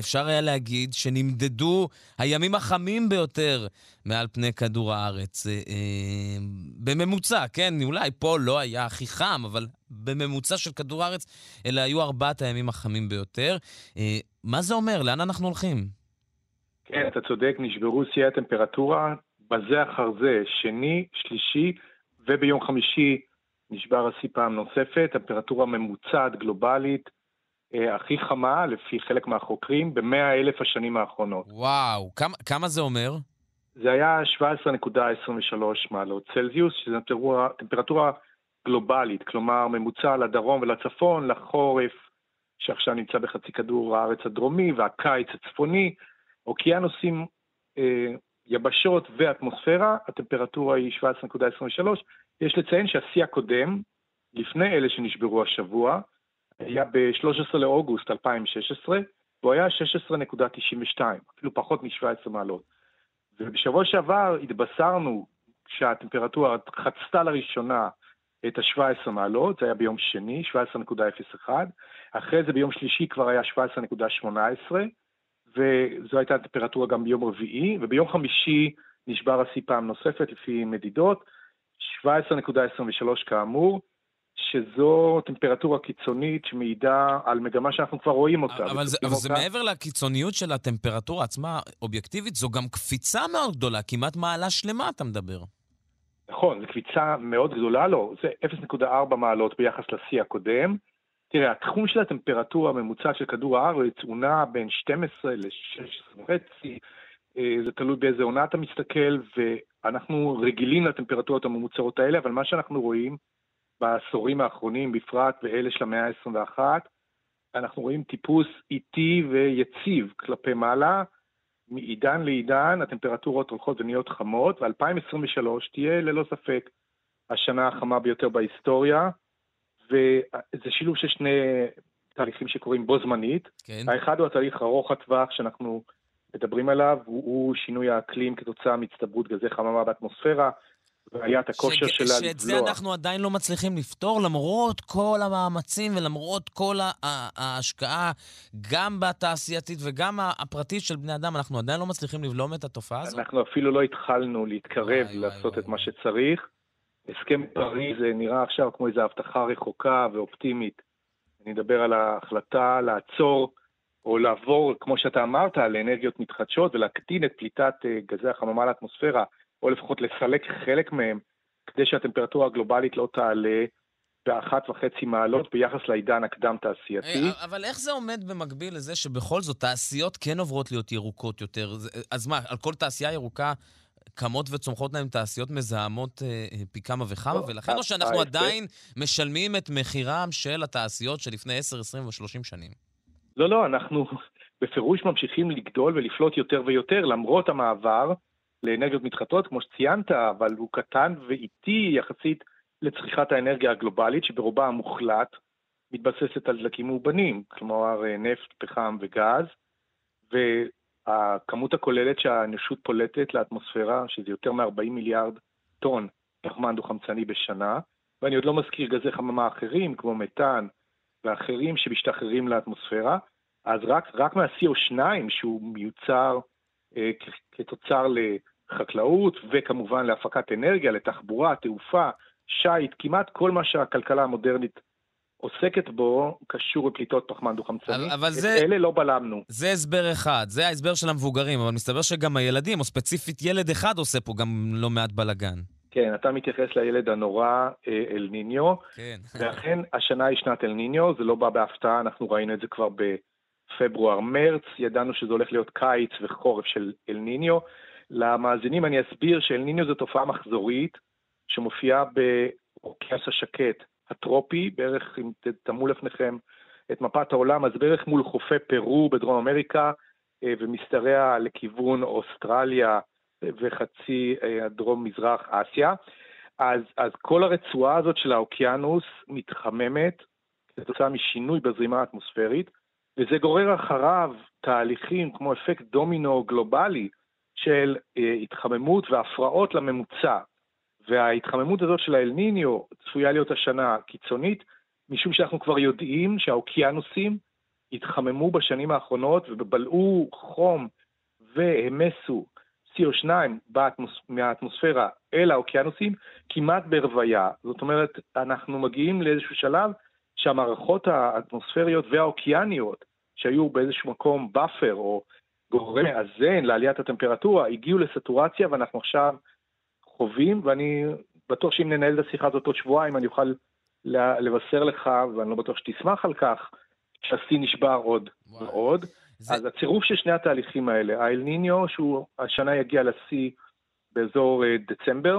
אפשר היה להגיד שנמדדו הימים החמים ביותר מעל פני כדור הארץ. בממוצע, כן, אולי פה לא היה הכי חם, אבל בממוצע של כדור הארץ אלה היו ארבעת הימים החמים ביותר. מה זה אומר? לאן אנחנו הולכים? כן, אתה צודק, נשברו שיאי הטמפרטורה בזה אחר זה, שני, שלישי, וביום חמישי נשבר השיא פעם נוספת, טמפרטורה ממוצעת גלובלית אה, הכי חמה, לפי חלק מהחוקרים, במאה אלף השנים האחרונות. וואו, כמה, כמה זה אומר? זה היה 17.23 מעלות צלזיוס, שזו טמפרטורה, טמפרטורה גלובלית, כלומר ממוצע לדרום ולצפון, לחורף שעכשיו נמצא בחצי כדור הארץ הדרומי והקיץ הצפוני, אוקיינוסים אה, יבשות ואטמוספירה, הטמפרטורה היא 17.23. יש לציין שהשיא הקודם, לפני אלה שנשברו השבוע, היה ב-13 לאוגוסט 2016, והוא היה 16.92, אפילו פחות מ-17 מעלות. ובשבוע שעבר התבשרנו שהטמפרטורה חצתה לראשונה את ה-17 מעלות, זה היה ביום שני, 17.01, אחרי זה ביום שלישי כבר היה 17.18, וזו הייתה הטמפרטורה גם ביום רביעי, וביום חמישי נשבר השיא פעם נוספת לפי מדידות, 17.23 כאמור, שזו טמפרטורה קיצונית שמעידה על מגמה שאנחנו כבר רואים אותה. אבל, זה, אבל זה מעבר לקיצוניות של הטמפרטורה עצמה, אובייקטיבית, זו גם קפיצה מאוד גדולה, כמעט מעלה שלמה אתה מדבר. נכון, זו קפיצה מאוד גדולה, לא, זה 0.4 מעלות ביחס לשיא הקודם, תראה, התחום של הטמפרטורה הממוצעת של כדור הארץ הוא נע בין 12 ל-16 וחצי, אה, זה תלוי באיזה עונה אתה מסתכל, ואנחנו רגילים לטמפרטורות הממוצעות האלה, אבל מה שאנחנו רואים בעשורים האחרונים, בפרט ואלה של המאה ה-21, אנחנו רואים טיפוס איטי ויציב כלפי מעלה. מעידן לעידן הטמפרטורות הולכות ונהיות חמות, ו-2023 תהיה ללא ספק השנה החמה ביותר בהיסטוריה. וזה שילוב של שני תהליכים שקורים בו זמנית. כן. האחד הוא התהליך ארוך הטווח שאנחנו מדברים עליו, הוא, הוא שינוי האקלים כתוצאה מהצטברות גזי חממה באטמוספירה. ועליית הכושר ש... שלה לבלוע. שאת זה אנחנו עדיין לא מצליחים לפתור, למרות כל המאמצים ולמרות כל ההשקעה, גם בתעשייתית וגם הפרטית של בני אדם, אנחנו עדיין לא מצליחים לבלום את התופעה הזאת? אנחנו אפילו לא התחלנו להתקרב וואי, לעשות וואי, את וואי. מה שצריך. הסכם פריז נראה עכשיו כמו איזו הבטחה רחוקה ואופטימית. אני אדבר על ההחלטה לעצור או לעבור, כמו שאתה אמרת, לאנרגיות מתחדשות ולהקטין את פליטת אה, גזי החממה לאטמוספירה, או לפחות לסלק חלק מהם, כדי שהטמפרטורה הגלובלית לא תעלה באחת וחצי מעלות ביחס לעידן הקדם-תעשייתי. אה, אבל איך זה עומד במקביל לזה שבכל זאת תעשיות כן עוברות להיות ירוקות יותר? אז מה, על כל תעשייה ירוקה קמות וצומחות להם תעשיות מזהמות אה, אה, פי כמה וכמה, לא, ולכן או שאנחנו עדיין משלמים את מחירם של התעשיות שלפני 10, 20 ו-30 שנים? לא, לא, אנחנו בפירוש ממשיכים לגדול ולפלוט יותר ויותר, למרות המעבר לאנרגיות מתחדשות, כמו שציינת, אבל הוא קטן ואיטי יחסית לצריכת האנרגיה הגלובלית, שברובה המוחלט מתבססת על דלקים מאובנים, כלומר אה, נפט, פחם וגז, הכמות הכוללת שהאנושות פולטת לאטמוספירה, שזה יותר מ-40 מיליארד טון פחמן דו-חמצני בשנה, ואני עוד לא מזכיר גזי חממה אחרים, כמו מתאן ואחרים שמשתחררים לאטמוספירה, אז רק, רק מה-CO2 שהוא מיוצר כתוצר לחקלאות, וכמובן להפקת אנרגיה, לתחבורה, תעופה, שיט, כמעט כל מה שהכלכלה המודרנית עוסקת בו קשור לפליטות פחמן דו-חמצני. אבל זה... אלה לא בלמנו. זה הסבר אחד, זה ההסבר של המבוגרים, אבל מסתבר שגם הילדים, או ספציפית ילד אחד עושה פה גם לא מעט בלאגן. כן, אתה מתייחס לילד הנורא אה, אל ניניו. כן. ואכן, השנה היא שנת אל ניניו, זה לא בא בהפתעה, אנחנו ראינו את זה כבר בפברואר-מרץ, ידענו שזה הולך להיות קיץ וחורף של אל ניניו. למאזינים אני אסביר שאל ניניו זו תופעה מחזורית שמופיעה באוקיינוס השקט הטרופי, בערך, אם תמו לפניכם את מפת העולם, אז בערך מול חופי פרו בדרום אמריקה, אה, ומשתרע לכיוון אוסטרליה וחצי אה, הדרום-מזרח אסיה. אז, אז כל הרצועה הזאת של האוקיינוס מתחממת כתוצאה משינוי בזרימה האטמוספרית, וזה גורר אחריו תהליכים כמו אפקט דומינו גלובלי, של אה, התחממות והפרעות לממוצע. וההתחממות הזאת של האלניניו צפויה להיות השנה קיצונית, משום שאנחנו כבר יודעים שהאוקיינוסים התחממו בשנים האחרונות ובלעו חום והמסת CO2 באטמוס, מהאטמוספירה אל האוקיינוסים כמעט ברוויה. זאת אומרת, אנחנו מגיעים לאיזשהו שלב שהמערכות האטמוספריות והאוקייניות, שהיו באיזשהו מקום buffer או גורם מאזן לעליית הטמפרטורה, הגיעו לסטורציה ואנחנו עכשיו חווים, ואני בטוח שאם ננהל את השיחה הזאת עוד שבועיים אני אוכל לבשר לך, ואני לא בטוח שתשמח על כך, שהשיא נשבר עוד וואי. ועוד. זה... אז הצירוף של שני התהליכים האלה, האל ניניו, שהוא השנה יגיע לשיא באזור אה, דצמבר,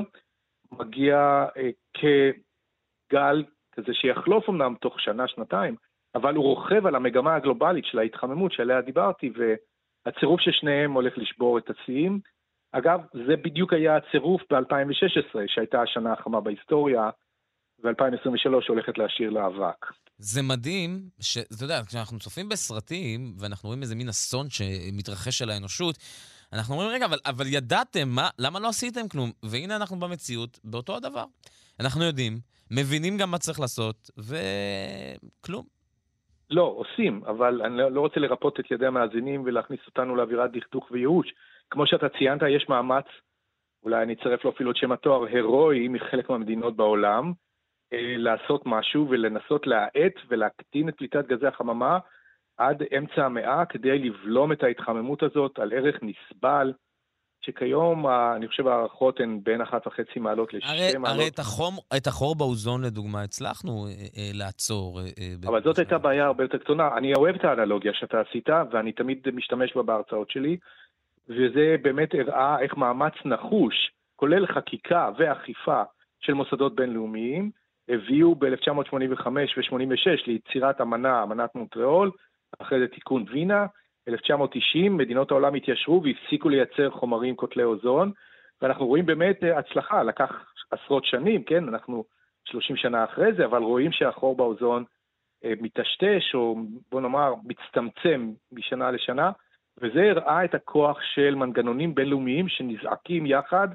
מגיע אה, כגל כזה שיחלוף אמנם תוך שנה, שנתיים, אבל הוא רוכב על המגמה הגלובלית של ההתחממות שעליה דיברתי, והצירוף של שניהם הולך לשבור את השיאים. אגב, זה בדיוק היה הצירוף ב-2016, שהייתה השנה החמה בהיסטוריה, ו-2023 הולכת להשאיר לאבק. זה מדהים, שאתה יודע, כשאנחנו צופים בסרטים, ואנחנו רואים איזה מין אסון שמתרחש על האנושות, אנחנו אומרים, רגע, אבל, אבל ידעתם, מה, למה לא עשיתם כלום? והנה אנחנו במציאות, באותו הדבר. אנחנו יודעים, מבינים גם מה צריך לעשות, וכלום. לא, עושים, אבל אני לא, לא רוצה לרפות את ידי המאזינים ולהכניס אותנו לאווירת דכדוך וייאוש. כמו שאתה ציינת, יש מאמץ, אולי אני אצרף לו אפילו את שם התואר, הירואי מחלק מהמדינות בעולם, אה, לעשות משהו ולנסות להאט ולהקטין את פליטת גזי החממה עד אמצע המאה כדי לבלום את ההתחממות הזאת על ערך נסבל, שכיום, אני חושב ההערכות הן בין אחת וחצי מעלות לשתי מעלות. הרי את החום, את החור באוזון, לדוגמה, הצלחנו אה, אה, לעצור. אה, אה אבל זאת הייתה בעיה הרבה יותר קטנה. אני אוהב את האנלוגיה שאתה עשית, ואני תמיד משתמש בה בהרצאות שלי, וזה באמת הראה איך מאמץ נחוש, כולל חקיקה ואכיפה של מוסדות בינלאומיים, הביאו ב-1985 ו-86 ליצירת אמנה, אמנת מונטריאול, אחרי זה תיקון וינה, 1990 מדינות העולם התיישרו והפסיקו לייצר חומרים קוטלי אוזון, ואנחנו רואים באמת אה, הצלחה, לקח עשרות שנים, כן, אנחנו 30 שנה אחרי זה, אבל רואים שהחור באוזון אה, מטשטש, או בוא נאמר, מצטמצם משנה לשנה, וזה הראה את הכוח של מנגנונים בינלאומיים שנזעקים יחד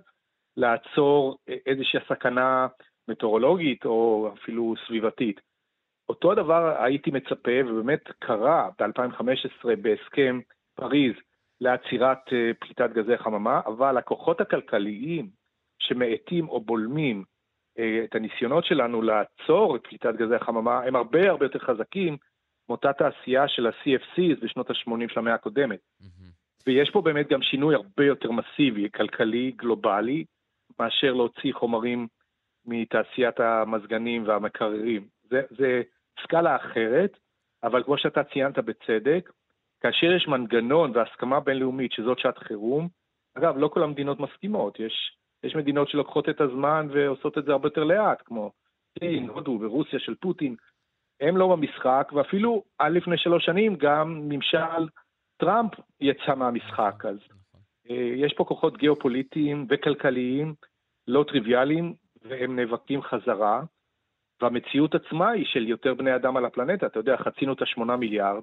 לעצור אה, איזושהי סכנה מטאורולוגית או אפילו סביבתית. אותו הדבר הייתי מצפה, ובאמת קרה ב-2015 בהסכם פריז לעצירת אה, פליטת גזי חממה, אבל הכוחות הכלכליים שמאטים או בולמים אה, את הניסיונות שלנו לעצור את פליטת גזי החממה, הם הרבה הרבה יותר חזקים מאותה תעשייה של ה-CFCs בשנות ה-80 של המאה הקודמת. Mm-hmm. ויש פה באמת גם שינוי הרבה יותר מסיבי, כלכלי, גלובלי, מאשר להוציא חומרים מתעשיית המזגנים והמקררים. זה, זה סקאלה אחרת, אבל כמו שאתה ציינת בצדק, כאשר יש מנגנון והסכמה בינלאומית שזאת שעת חירום, אגב, לא כל המדינות מסכימות, יש, יש מדינות שלוקחות את הזמן ועושות את זה הרבה יותר לאט, כמו סין, הודו ורוסיה של פוטין, הם לא במשחק, ואפילו עד לפני שלוש שנים גם ממשל טראמפ יצא מהמשחק, אז אה, יש פה כוחות גיאופוליטיים וכלכליים לא טריוויאליים, והם נאבקים חזרה. והמציאות עצמה היא של יותר בני אדם על הפלנטה. אתה יודע, חצינו את השמונה מיליארד,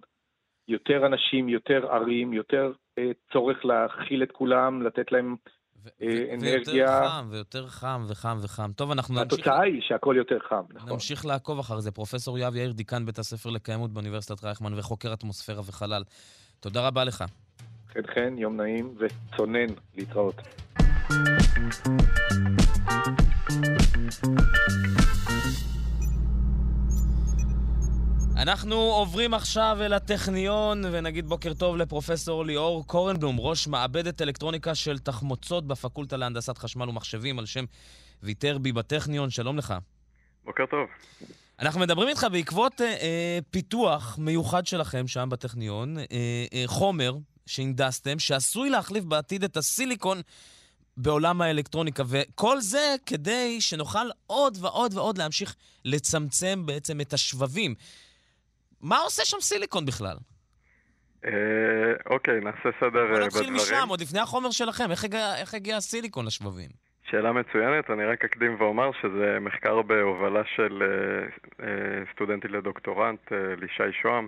יותר אנשים, יותר ערים, יותר אה, צורך להכיל את כולם, לתת להם אה, אנרגיה. ויותר חם, ויותר חם, וחם וחם. טוב, אנחנו נמשיך... התוצאה היא שהכל יותר חם, נכון. נמשיך לעקוב אחר זה. פרופסור יואב יאיר, דיקן בית הספר לקיימות באוניברסיטת רייכמן וחוקר אטמוספירה וחלל. תודה רבה לך. חן חן, יום נעים וצונן להתראות. אנחנו עוברים עכשיו אל הטכניון ונגיד בוקר טוב לפרופסור ליאור קורנבלום, ראש מעבדת אלקטרוניקה של תחמוצות בפקולטה להנדסת חשמל ומחשבים על שם ויטרבי בטכניון, שלום לך. בוקר טוב. אנחנו מדברים איתך בעקבות אה, אה, פיתוח מיוחד שלכם שם בטכניון, אה, אה, חומר שהנדסתם, שעשוי להחליף בעתיד את הסיליקון בעולם האלקטרוניקה, וכל זה כדי שנוכל עוד ועוד ועוד להמשיך לצמצם בעצם את השבבים. מה עושה שם סיליקון בכלל? אה, אוקיי, נעשה סדר בדברים. בוא נתחיל משם, עוד לפני החומר שלכם. איך הגיע, איך הגיע הסיליקון לשבבים? שאלה מצוינת, אני רק אקדים ואומר שזה מחקר בהובלה של אה, אה, סטודנטי לדוקטורנט, לישי שוהם,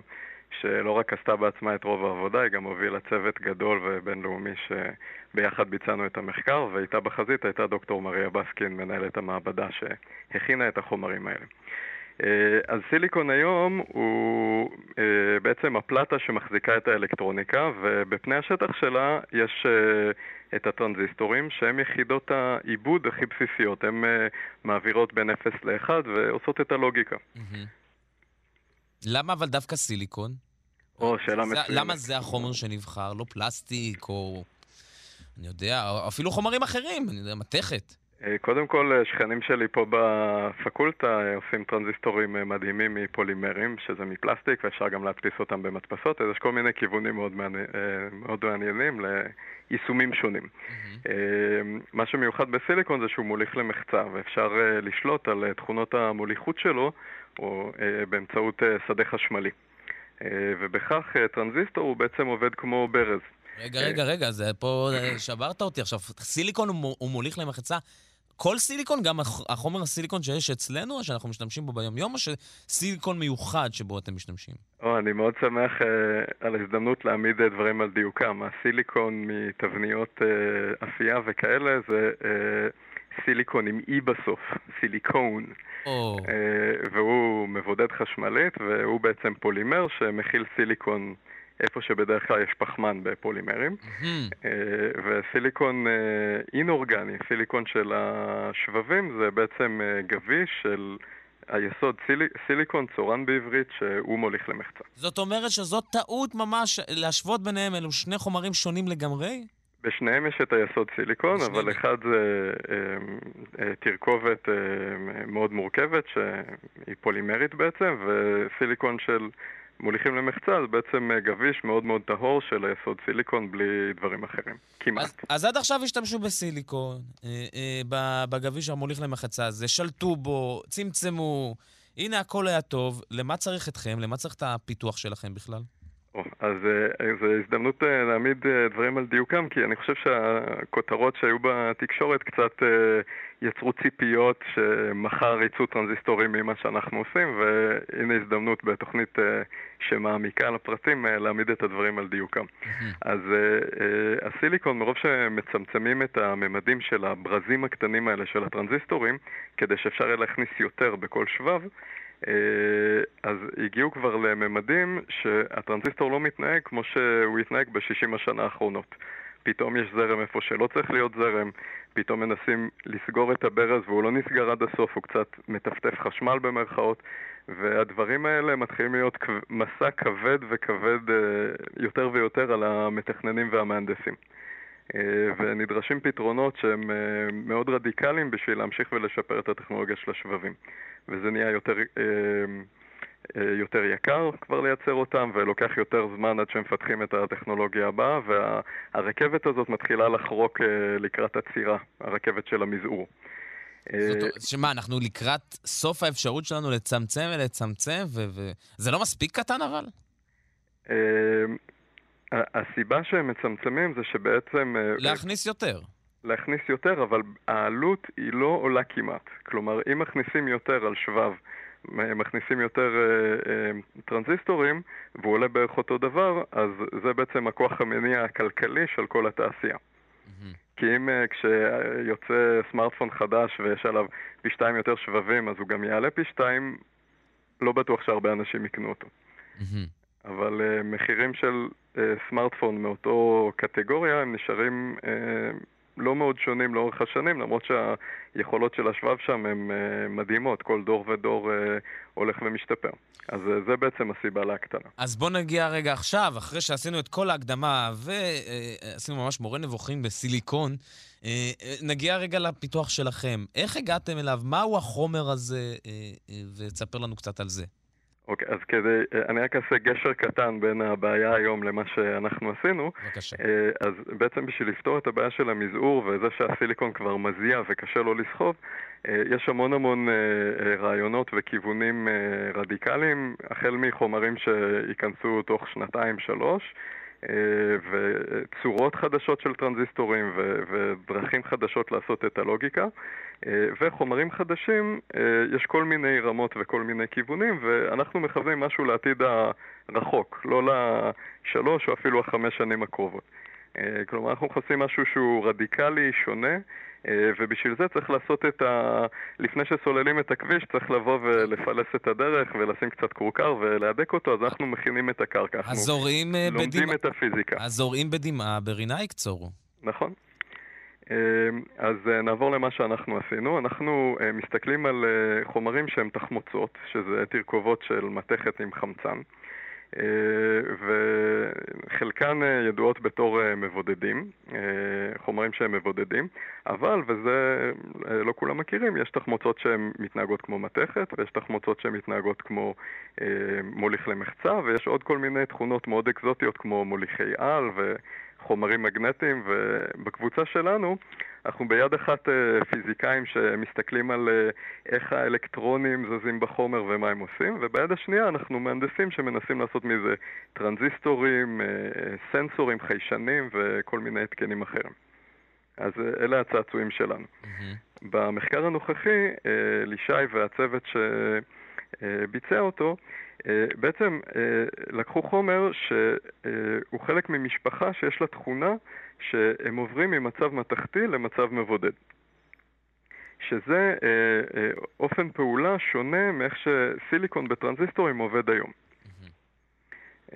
שלא רק עשתה בעצמה את רוב העבודה, היא גם הובילה צוות גדול ובינלאומי שביחד ביצענו את המחקר, ואיתה בחזית הייתה דוקטור מריה בסקין, מנהלת המעבדה שהכינה את החומרים האלה. אה, אז סיליקון היום הוא אה, בעצם הפלטה שמחזיקה את האלקטרוניקה, ובפני השטח שלה יש אה, את הטרנזיסטורים, שהם יחידות העיבוד הכי בסיסיות. הן מעבירות בין 0 ל-1 ועושות את הלוגיקה. למה אבל דווקא סיליקון? או, שאלה מצוינת. למה זה החומר שנבחר? לא פלסטיק או... אני יודע, אפילו חומרים אחרים, אני יודע, מתכת. אה, קודם כל, אה, שכנים שלי פה בפקולטה אה, עושים טרנזיסטורים מדהימים מפולימרים, שזה מפלסטיק, ואפשר גם להדפיס אותם במדפסות, אז יש כל מיני כיוונים מאוד, מעני... מאוד מעניינים ליישומים שונים. Mm-hmm. מה שמיוחד בסיליקון זה שהוא מוליך למחצה, ואפשר לשלוט על תכונות המוליכות שלו, או באמצעות שדה חשמלי. ובכך טרנזיסטור הוא בעצם עובד כמו ברז. רגע, רגע, רגע, זה פה שברת אותי. עכשיו, סיליקון הוא מוליך למחצה כל סיליקון, גם החומר הסיליקון שיש אצלנו, שאנחנו משתמשים בו ביום-יום, או שסיליקון מיוחד שבו אתם משתמשים? או, אני מאוד שמח uh, על ההזדמנות להעמיד uh, דברים על דיוקם. הסיליקון מתבניות uh, אפייה וכאלה זה uh, סיליקון עם אי בסוף, סיליקון. Oh. Uh, והוא מבודד חשמלית, והוא בעצם פולימר שמכיל סיליקון איפה שבדרך כלל יש פחמן בפולימרים, mm-hmm. וסיליקון אה, אינאורגני, סיליקון של השבבים, זה בעצם אה, גביש של היסוד סיל... סיליקון, צורן בעברית, שהוא מוליך למחצה. זאת אומרת שזאת טעות ממש להשוות ביניהם, אלו שני חומרים שונים לגמרי? בשניהם יש את היסוד סיליקון. אבל אחד זה תרכובת מאוד מורכבת, שהיא פולימרית בעצם, וסיליקון של מוליכים למחצה זה בעצם אה, גביש מאוד מאוד טהור של היסוד סיליקון בלי דברים אחרים, כמעט. אז, אז עד עכשיו השתמשו בסיליקון, אה, אה, בגביש המוליך למחצה הזה, שלטו בו, צמצמו, הנה הכל היה טוב, למה צריך אתכם? למה צריך את הפיתוח שלכם בכלל? אז אה, זו הזדמנות אה, להעמיד אה, דברים על דיוקם, כי אני חושב שהכותרות שהיו בתקשורת קצת יצרו ציפיות שמחר יצאו טרנזיסטורים ממה שאנחנו עושים, והנה הזדמנות בתוכנית שמעמיקה על הפרטים להעמיד את הדברים על דיוקם. אז הסיליקון, מרוב שמצמצמים את הממדים של הברזים הקטנים האלה של הטרנזיסטורים, כדי שאפשר יהיה להכניס יותר בכל שבב, אז הגיעו כבר לממדים שהטרנזיסטור לא מתנהג כמו שהוא התנהג ב-60 השנה האחרונות. פתאום יש זרם איפה שלא צריך להיות זרם, פתאום מנסים לסגור את הברז והוא לא נסגר עד הסוף, הוא קצת מטפטף חשמל במרכאות, והדברים האלה מתחילים להיות מסע כבד וכבד אה, יותר ויותר על המתכננים והמהנדסים. אה, ונדרשים פתרונות שהם מאוד רדיקליים בשביל להמשיך ולשפר את הטכנולוגיה של השבבים. וזה נהיה יותר, אה, אה, יותר יקר כבר לייצר אותם, ולוקח יותר זמן עד שמפתחים את הטכנולוגיה הבאה, והרכבת הזאת מתחילה לחרוק אה, לקראת עצירה, הרכבת של המזעור. זאת, שמה, אנחנו לקראת סוף האפשרות שלנו לצמצם ולצמצם, וזה לא מספיק קטן אבל? הסיבה שהם מצמצמים זה שבעצם... להכניס יותר. להכניס יותר, אבל העלות היא לא עולה כמעט. כלומר, אם מכניסים יותר על שבב, מכניסים יותר אה, אה, טרנזיסטורים, והוא עולה בערך אותו דבר, אז זה בעצם הכוח המניע הכלכלי של כל התעשייה. Mm-hmm. כי אם uh, כשיוצא סמארטפון חדש ויש עליו פי שתיים יותר שבבים, אז הוא גם יעלה פי שתיים, לא בטוח שהרבה אנשים יקנו אותו. Mm-hmm. אבל uh, מחירים של uh, סמארטפון מאותו קטגוריה הם נשארים uh, לא מאוד שונים לאורך השנים, למרות שהיכולות של השבב שם הן uh, מדהימות, כל דור ודור uh, הולך ומשתפר. אז uh, זה בעצם הסיבה להקטנה. אז בוא נגיע רגע עכשיו, אחרי שעשינו את כל ההקדמה ועשינו ממש מורה נבוכים בסיליקון, נגיע רגע לפיתוח שלכם. איך הגעתם אליו? מהו החומר הזה? ותספר לנו קצת על זה. אוקיי, אז כדי, אה, אני רק אעשה גשר קטן בין הבעיה היום למה שאנחנו עשינו. בבקשה. אה, אז בעצם בשביל לפתור את הבעיה של המזעור וזה שהסיליקון כבר מזיע וקשה לו לסחוב, אה, יש המון המון רעיונות וכיוונים רדיקליים, החל מחומרים שייכנסו תוך שנתיים-שלוש. וצורות חדשות של טרנזיסטורים ודרכים חדשות לעשות את הלוגיקה. וחומרים חדשים, יש כל מיני רמות וכל מיני כיוונים, ואנחנו מכוונים משהו לעתיד הרחוק, לא לשלוש או אפילו החמש שנים הקרובות. כלומר, אנחנו מחפשים משהו שהוא רדיקלי, שונה, אה, ובשביל זה צריך לעשות את ה... לפני שסוללים את הכביש צריך לבוא ולפלס את הדרך ולשים קצת כורכר ולהדק אותו, אז אנחנו מכינים את הקרקע. הזורעים אה, בדמעה. לומדים את הפיזיקה. הזורעים בדמעה ברינה יקצורו. נכון. אה, אז נעבור למה שאנחנו עשינו. אנחנו מסתכלים על חומרים שהם תחמוצות, שזה תרכובות של מתכת עם חמצן. וחלקן אה, ידועות בתור אה, מבודדים, אה, חומרים שהם מבודדים, אבל, וזה לא כולם מכירים, יש תחמוצות שהן מתנהגות כמו מתכת, ויש תחמוצות שהן מתנהגות כמו מוליך למחצה, ויש עוד כל מיני תכונות מאוד אקזוטיות כמו מוליכי על וחומרים מגנטיים, ובקבוצה שלנו אנחנו ביד אחת אה, פיזיקאים שמסתכלים על אה, איך האלקטרונים זזים בחומר ומה הם עושים, וביד השנייה אנחנו מהנדסים שמנסים לעשות מזה טרנזיסטורים, אה, סנסורים, חיישנים וכל מיני התקנים אחרים. אז אלה הצעצועים שלנו. Mm-hmm. במחקר הנוכחי, לישי והצוות שביצע אותו, בעצם לקחו חומר שהוא חלק ממשפחה שיש לה תכונה שהם עוברים ממצב מתכתי למצב מבודד. שזה אה, אה, אופן פעולה שונה מאיך שסיליקון בטרנזיסטורים עובד היום.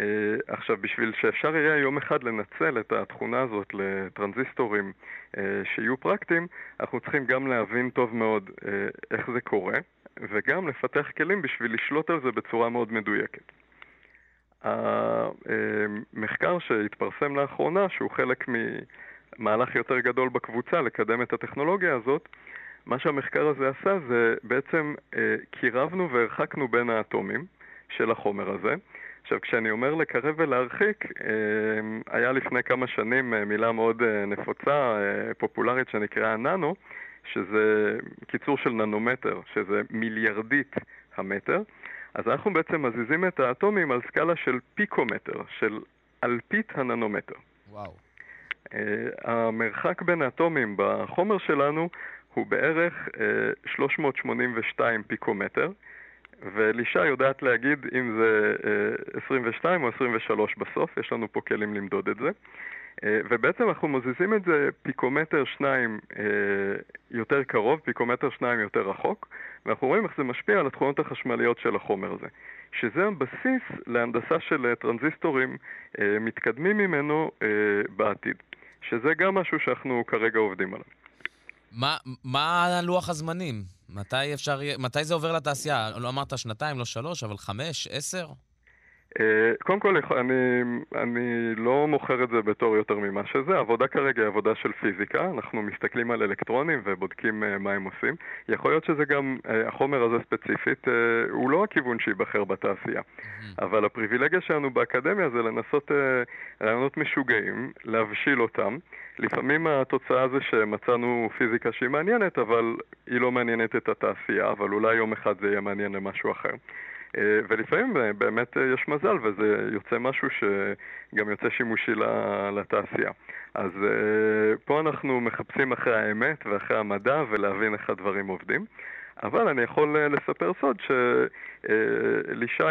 אה, עכשיו, בשביל שאפשר יהיה יום אחד לנצל את התכונה הזאת לטרנזיסטורים אה, שיהיו פרקטיים, אנחנו צריכים גם להבין טוב מאוד אה, איך זה קורה, וגם לפתח כלים בשביל לשלוט על זה בצורה מאוד מדויקת. המחקר שהתפרסם לאחרונה, שהוא חלק ממהלך יותר גדול בקבוצה לקדם את הטכנולוגיה הזאת, מה שהמחקר הזה עשה זה בעצם קירבנו והרחקנו בין האטומים של החומר הזה. עכשיו, כשאני אומר לקרב ולהרחיק, אה, היה לפני כמה שנים אה, מילה מאוד נפוצה, פופולרית, שנקראה ננו, שזה קיצור של ננומטר, שזה מיליארדית המטר. אז אנחנו בעצם מזיזים את האטומים על סקאלה של פיקומטר, של אלפית הננומטר. וואו. המרחק בין האטומים בחומר שלנו הוא בערך uh, אה, 382 פיקומטר, ולישה יודעת להגיד אם זה uh, אה, 22 או 23 בסוף, יש לנו פה כלים למדוד את זה. אה, ובעצם אנחנו מזיזים את זה פיקומטר שניים אה, יותר קרוב, פיקומטר שניים יותר רחוק, ואנחנו רואים איך זה משפיע על התכונות החשמליות של החומר הזה. שזה הבסיס להנדסה של טרנזיסטורים מתקדמים ממנו בעתיד. שזה גם משהו שאנחנו כרגע עובדים עליו. מה, מה לוח הזמנים? מתי אפשר, מתי זה עובר לתעשייה? לא אמרת שנתיים, לא שלוש, אבל חמש, עשר? אה, קודם כל, אני, אני לא מוכר את זה בתור יותר ממה שזה. העבודה כרגע היא עבודה של פיזיקה. אנחנו מסתכלים על אלקטרונים ובודקים אה, מה הם עושים. יכול להיות שזה גם, אה, החומר הזה ספציפית, הוא לא הכיוון שייבחר בתעשייה. אבל הפריבילגיה שלנו באקדמיה זה לנסות רעיונות משוגעים, להבשיל אותם. לפעמים התוצאה זה שמצאנו פיזיקה שהיא מעניינת, אבל היא לא מעניינת את התעשייה, אבל אולי יום אחד זה יהיה מעניין למשהו אחר. אה, ולפעמים אה, באמת אה, יש מזל וזה יוצא משהו שגם יוצא שימושי לתעשייה. אז פה אנחנו מחפשים אחרי האמת ואחרי המדע ולהבין איך הדברים עובדים. אבל אני יכול אה, לספר סוד שלישי,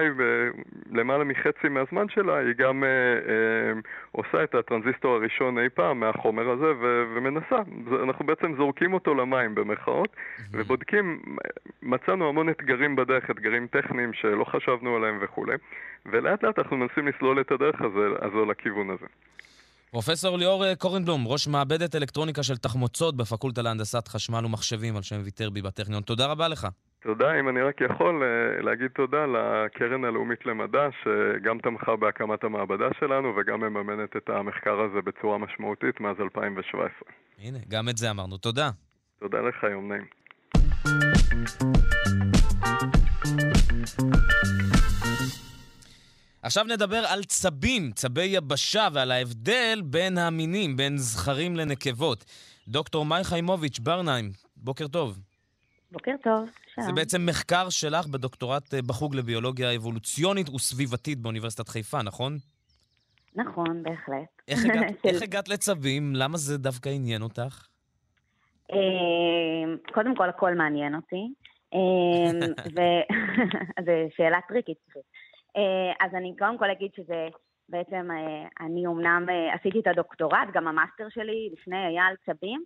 למעלה מחצי מהזמן שלה, היא גם אה, אה, עושה את הטרנזיסטור הראשון אי פעם מהחומר הזה ומנסה. אנחנו בעצם זורקים אותו למים במרכאות, ובודקים, מצאנו המון אתגרים בדרך, אתגרים טכניים שלא חשבנו עליהם וכולי, ולאט לאט אנחנו מנסים לסלול את הדרך הזו לכיוון הזה. פרופסור ליאור אה, קורנבלום, ראש מעבדת אלקטרוניקה של תחמוצות בפקולטה להנדסת חשמל ומחשבים על שם ויטרבי בטכניון. תודה רבה לך. תודה, אם אני רק יכול אה, להגיד תודה לקרן הלאומית למדע, שגם תמכה בהקמת המעבדה שלנו וגם מממנת את המחקר הזה בצורה משמעותית מאז 2017. הנה, גם את זה אמרנו. תודה. תודה לך, יום נעים. עכשיו נדבר על צבים, צבי יבשה, ועל ההבדל בין המינים, בין זכרים לנקבות. דוקטור מאי חיימוביץ', ברנהיים, בוקר טוב. בוקר טוב, שלום. זה בעצם מחקר שלך בדוקטורט אה, בחוג לביולוגיה אבולוציונית וסביבתית באוניברסיטת חיפה, נכון? נכון, בהחלט. איך הגעת, (laughs) איך הגעת לצבים? למה זה דווקא עניין אותך? אמ, קודם כל, הכל מעניין אותי. (laughs) אמ, (laughs) זו שאלה טריקית. אה, אז אני קודם כל אגיד שזה בעצם, אה, אני אומנם אה, עשיתי את הדוקטורט, גם המאסטר שלי, לפני על צבים,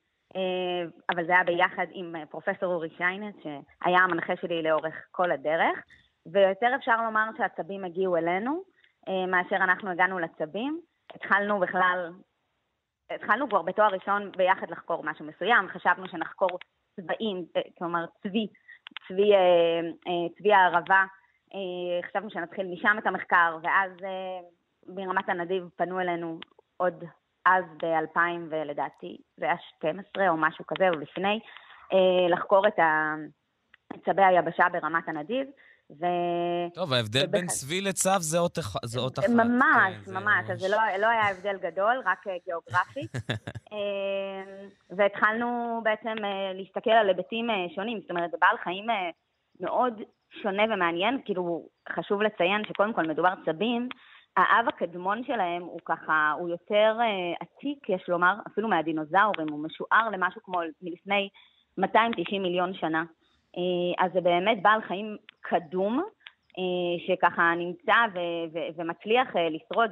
אבל זה היה ביחד עם פרופסור אורי שיינץ, שהיה המנחה שלי לאורך כל הדרך, ויותר אפשר לומר שהצבים הגיעו אלינו, מאשר אנחנו הגענו לצבים. התחלנו בכלל, התחלנו כבר בתואר ראשון ביחד לחקור משהו מסוים, חשבנו שנחקור צבעים, כלומר צבי, צבי, צבי הערבה, חשבנו שנתחיל משם את המחקר, ואז מרמת הנדיב פנו אלינו עוד אז ב-2000 ולדעתי זה היה 12 או משהו כזה, או לפני, לחקור את צבי היבשה ברמת הנדיב. ו... טוב, ההבדל ובח... בין צבי לצו זה אות, אח... זה אות אחת. ממש, כן, ממש. זה... אז זה לא, לא היה הבדל גדול, רק גיאוגרפית. (laughs) והתחלנו בעצם להסתכל על היבטים שונים. זאת אומרת, זה בעל חיים מאוד שונה ומעניין. כאילו, חשוב לציין שקודם כל מדובר צבים. האב הקדמון שלהם הוא ככה, הוא יותר עתיק, יש לומר, אפילו מהדינוזאורים, הוא משוער למשהו כמו מלפני 290 מיליון שנה. אז זה באמת בעל חיים קדום, שככה נמצא ו- ו- ומצליח לשרוד,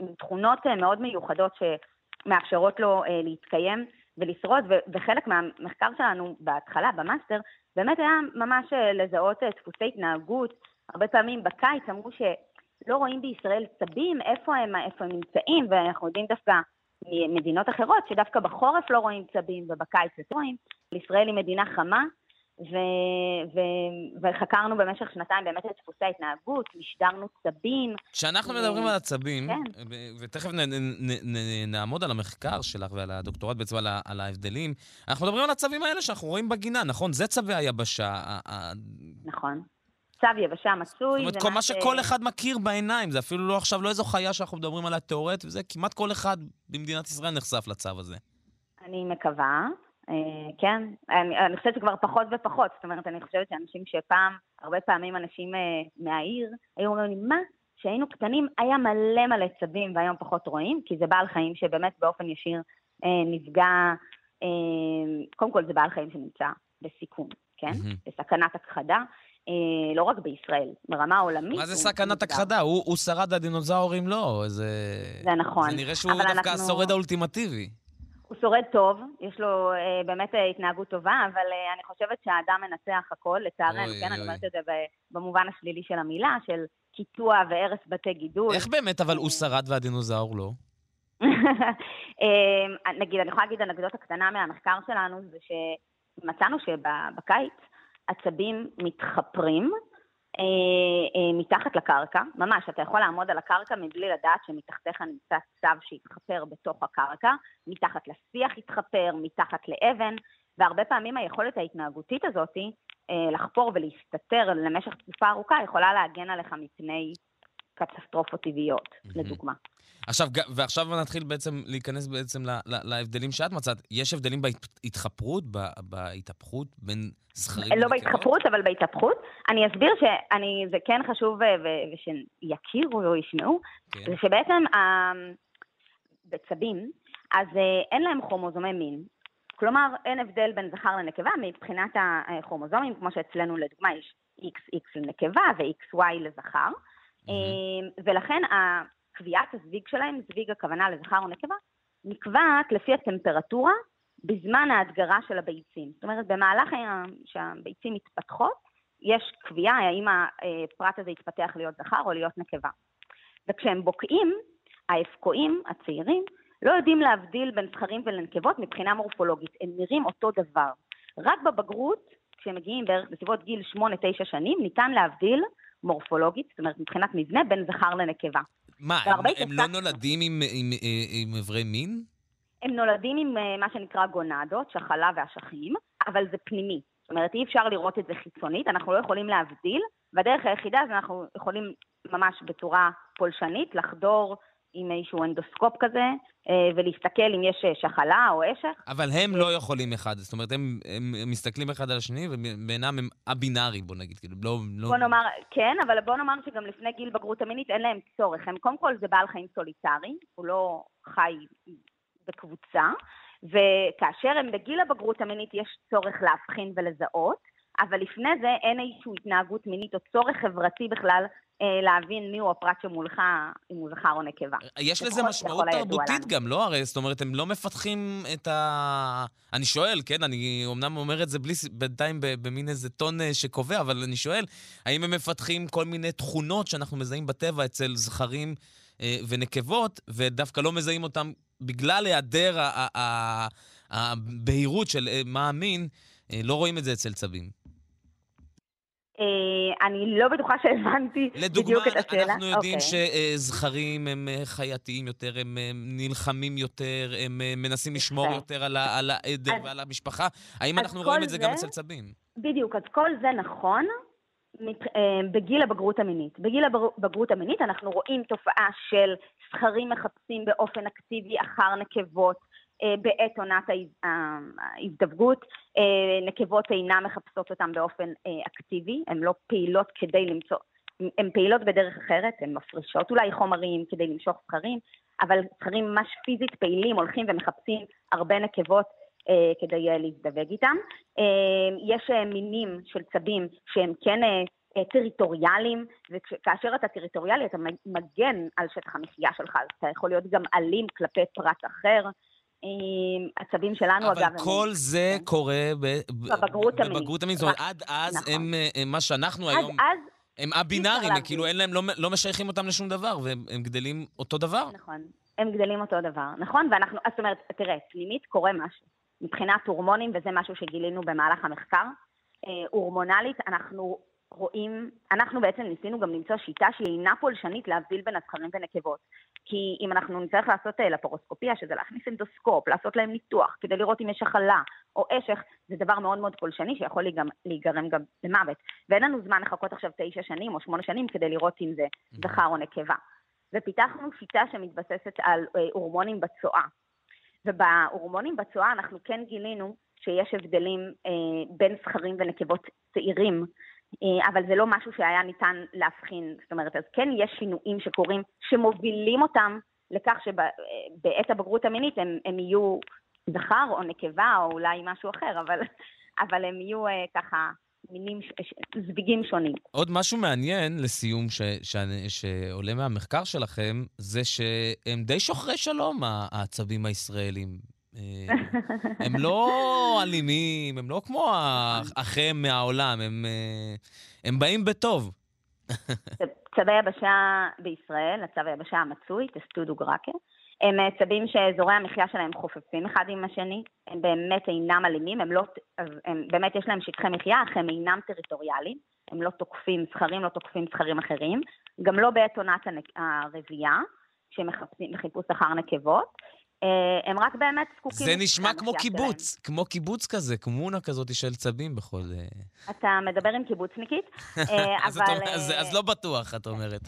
עם תכונות מאוד מיוחדות שמאפשרות לו להתקיים ולשרוד, ו- וחלק מהמחקר שלנו בהתחלה, במאסטר, באמת היה ממש לזהות דפוסי התנהגות. הרבה פעמים בקיץ אמרו שלא רואים בישראל צבים, איפה הם, איפה הם נמצאים, ואנחנו יודעים דווקא ממדינות אחרות שדווקא בחורף לא רואים צבים ובקיץ יותר רואים. ישראל היא מדינה חמה, ו- ו- וחקרנו במשך שנתיים באמת את דפוסי ההתנהגות, משדרנו צבים. כשאנחנו ו- מדברים על הצבים, כן. ותכף נ- נ- נ- נעמוד על המחקר שלך ועל הדוקטורט בעצם על, על ההבדלים, אנחנו מדברים על הצבים האלה שאנחנו רואים בגינה, נכון? זה צבי היבשה. נכון. צב יבשה מצוי. זאת אומרת, כל מה שכל אחד מכיר בעיניים, זה אפילו לא עכשיו, לא איזו חיה שאנחנו מדברים עליה תיאורטית, וזה כמעט כל אחד במדינת ישראל נחשף לצו הזה. אני מקווה. כן, אני, אני חושבת שכבר פחות ופחות, זאת אומרת, אני חושבת שאנשים שפעם, הרבה פעמים אנשים מהעיר, היו אומרים לי, מה? כשהיינו קטנים היה מלא מלא צבים והיום פחות רואים, כי זה בעל חיים שבאמת באופן ישיר נפגע, קודם כל זה בעל חיים שנמצא בסיכון, כן? בסכנת הכחדה. לא רק בישראל, ברמה העולמית. מה זה סכנת הכחדה? הוא, הוא שרד הדינוזאורים לא, זה... זה נכון. זה נראה שהוא דווקא אנחנו... השורד האולטימטיבי. הוא שורד טוב, יש לו אה, באמת אה, התנהגות טובה, אבל אה, אני חושבת שהאדם מנצח הכל, לצערנו, כן, אוי. אני אומרת את זה במובן השלילי של המילה, של קיטוע והרס בתי גידול. איך באמת אבל הוא שרד והדינוזאור לא? (laughs) נגיד, אני יכולה להגיד אנקדוטה קטנה מהמחקר שלנו, זה שמצאנו שבקיץ עצבים מתחפרים, אה, אה, מתחת לקרקע, ממש, אתה יכול לעמוד על הקרקע מבלי לדעת שמתחתיך נמצא צב שהתחפר בתוך הקרקע, מתחת לשיח התחפר, מתחת לאבן, והרבה פעמים היכולת ההתנהגותית הזאת אה, לחפור ולהסתתר למשך תקופה ארוכה יכולה להגן עליך מפני קטסטרופות טבעיות, mm-hmm. לדוגמה. עכשיו, ועכשיו נתחיל בעצם להיכנס בעצם להבדלים שאת מצאת. יש הבדלים בהתחפרות, בהתהפכות בין זכרים לא בהתחפרות, אבל בהתהפכות. אני אסביר שזה כן חשוב ושיכירו או ישמעו, כן. זה שבעצם בצבים, אז אה, אין להם כרומוזומי מין. כלומר, אין הבדל בין זכר לנקבה מבחינת הכרומוזומים, כמו שאצלנו לדוגמה יש XX לנקבה ו-XY לזכר. Mm-hmm. ולכן קביעת הזוויג שלהם, זוויג הכוונה לזכר או נקבה, נקבעת לפי הטמפרטורה בזמן ההדגרה של הביצים. זאת אומרת, במהלך שהביצים מתפתחות, יש קביעה האם הפרט הזה יתפתח להיות זכר או להיות נקבה. וכשהם בוקעים, האבקועים הצעירים לא יודעים להבדיל בין זכרים ולנקבות מבחינה מורפולוגית, הם נראים אותו דבר. רק בבגרות, כשהם מגיעים בערך בסביבות גיל 8-9 שנים, ניתן להבדיל מורפולוגית, זאת אומרת מבחינת מבנה, בין זכר לנקבה. מה, הם, הם לא נולדים עם, עם, עם, עם איברי מין? הם נולדים עם אה, מה שנקרא גונדות, שחלה ואשכים, אבל זה פנימי. זאת אומרת, אי אפשר לראות את זה חיצונית, אנחנו לא יכולים להבדיל, והדרך היחידה זה אנחנו יכולים ממש בצורה פולשנית לחדור עם איזשהו אנדוסקופ כזה, אה, ולהסתכל אם יש אה, שחלה או אשך. אבל הם לא יכולים אחד, זאת אומרת, הם, הם, מסתכלים אחד על השני, ובעינם הם א-בינארי, בוא נגיד, כאילו, לא... לא... בוא נאמר, כן, אבל בוא נאמר שגם לפני גיל בגרות המינית אין להם צורך. הם, קודם כל זה בעל חיים solitary, הוא לא חי בקבוצה, וכאשר הם בגיל הבגרות המינית יש צורך להבחין ולזהות, אבל לפני זה אין איזושהי התנהגות מינית או צורך חברתי בכלל אה, להבין מיהו הפרט שמולך, אם הוא זכר או נקבה. יש לזה משמעות תרבותית גם, לא הרי? זאת אומרת, הם לא מפתחים את ה... אני שואל, כן, אני אומנם אומר את זה בלי, בינתיים במין איזה טון אה, שקובע, אבל אני שואל, האם הם מפתחים כל מיני תכונות שאנחנו מזהים בטבע אצל זכרים אה, ונקבות, ודווקא לא מזהים אותם בגלל היעדר הבהירות של מה המין, לא רואים את זה אצל צבים. אה, אני לא בטוחה שהבנתי בדיוק את השאלה. לדוגמה, אנחנו יודעים okay. שזכרים הם אה, חייתיים יותר, הם נלחמים יותר, הם אה, מנסים לשמור יותר על, על העדר אז, ועל המשפחה. האם אנחנו רואים את זה, זה גם אצל צבים? בדיוק, אז כל זה נכון בגיל הבגרות המינית. בגיל הבגרות המינית אנחנו רואים תופעה של זכרים מחפשים באופן אקטיבי אחר נקבות, אה, בעת עונת ההזדווגות. אה, נקבות אינן מחפשות אותם באופן אה, אקטיבי, הן לא פעילות כדי למצוא, הן פעילות בדרך אחרת, הן מפרישות אולי חומרים כדי למשוך זכרים, אבל זכרים ממש פיזית פעילים, הולכים ומחפשים הרבה נקבות אה, כדי להזדווג איתם. אה, יש אה, מינים של צבים שהם כן אה, טריטוריאליים, וכאשר אתה טריטוריאלי אתה מגן על שטח המחיה שלך, אז אתה יכול להיות גם אלים כלפי פרט אחר. הצווים שלנו, אבל אגב... אבל כל הם... זה כן. קורה בבגרות המינית. בבגרות המינית, זאת אומרת, עד אז נכון. הם, הם, מה שאנחנו עד היום... אז... הם א-בינאריים, כאילו אין להם, לא, לא משייכים אותם לשום דבר, והם גדלים אותו דבר. נכון, הם גדלים אותו דבר, נכון? ואנחנו, זאת אומרת, תראה, פנימית קורה משהו. מבחינת הורמונים, וזה משהו שגילינו במהלך המחקר, אה, הורמונלית, אנחנו רואים, אנחנו בעצם ניסינו גם למצוא שיטה שהיא אינה פולשנית להבדיל בין הזכרים ונקבות. כי אם אנחנו נצטרך לעשות אה, לפרוסקופיה, שזה להכניס אנדוסקופ, לעשות להם ניתוח כדי לראות אם יש החלה או אשך, זה דבר מאוד מאוד פולשני שיכול להיגרם גם למוות. ואין לנו זמן לחכות עכשיו תשע שנים או שמונה שנים כדי לראות אם זה זכר או נקבה. ופיתחנו שיטה שמתבססת על אה, הורמונים בצואה. ובהורמונים בצואה אנחנו כן גילינו שיש הבדלים אה, בין זכרים ונקבות צעירים אבל זה לא משהו שהיה ניתן להבחין. זאת אומרת, אז כן יש שינויים שקורים, שמובילים אותם לכך שבעת הבגרות המינית הם, הם יהיו זכר או נקבה או אולי משהו אחר, אבל, (laughs) אבל הם יהיו אה, ככה מינים, זוויגים שונים. עוד משהו מעניין לסיום ש, ש, שעולה מהמחקר שלכם, זה שהם די שוחרי שלום, העצבים הישראלים. אה, הם לא אלימים, הם לא כמו האחים מהעולם, הם, אה, הם באים בטוב. צבי יבשה בישראל, הצב היבשה המצוי, טסטודו גראקר, הם אה, צבים שאזורי המחיה שלהם חופפים אחד עם השני, הם באמת אינם אלימים, הם, לא, הם באמת יש להם שטחי מחיה, אך הם אינם טריטוריאליים, הם לא תוקפים זכרים, לא תוקפים זכרים אחרים, גם לא בעת עונת הרבייה, שהם מחפשים בחיפוש אחר נקבות, הם רק באמת זקוקים... זה נשמע כמו קיבוץ, שלהם. כמו קיבוץ כזה, קומונה כזאת של צבים בכל... אה. אתה מדבר עם קיבוצניקית, (laughs) אה, אבל... אז, אז לא בטוח, את אומרת.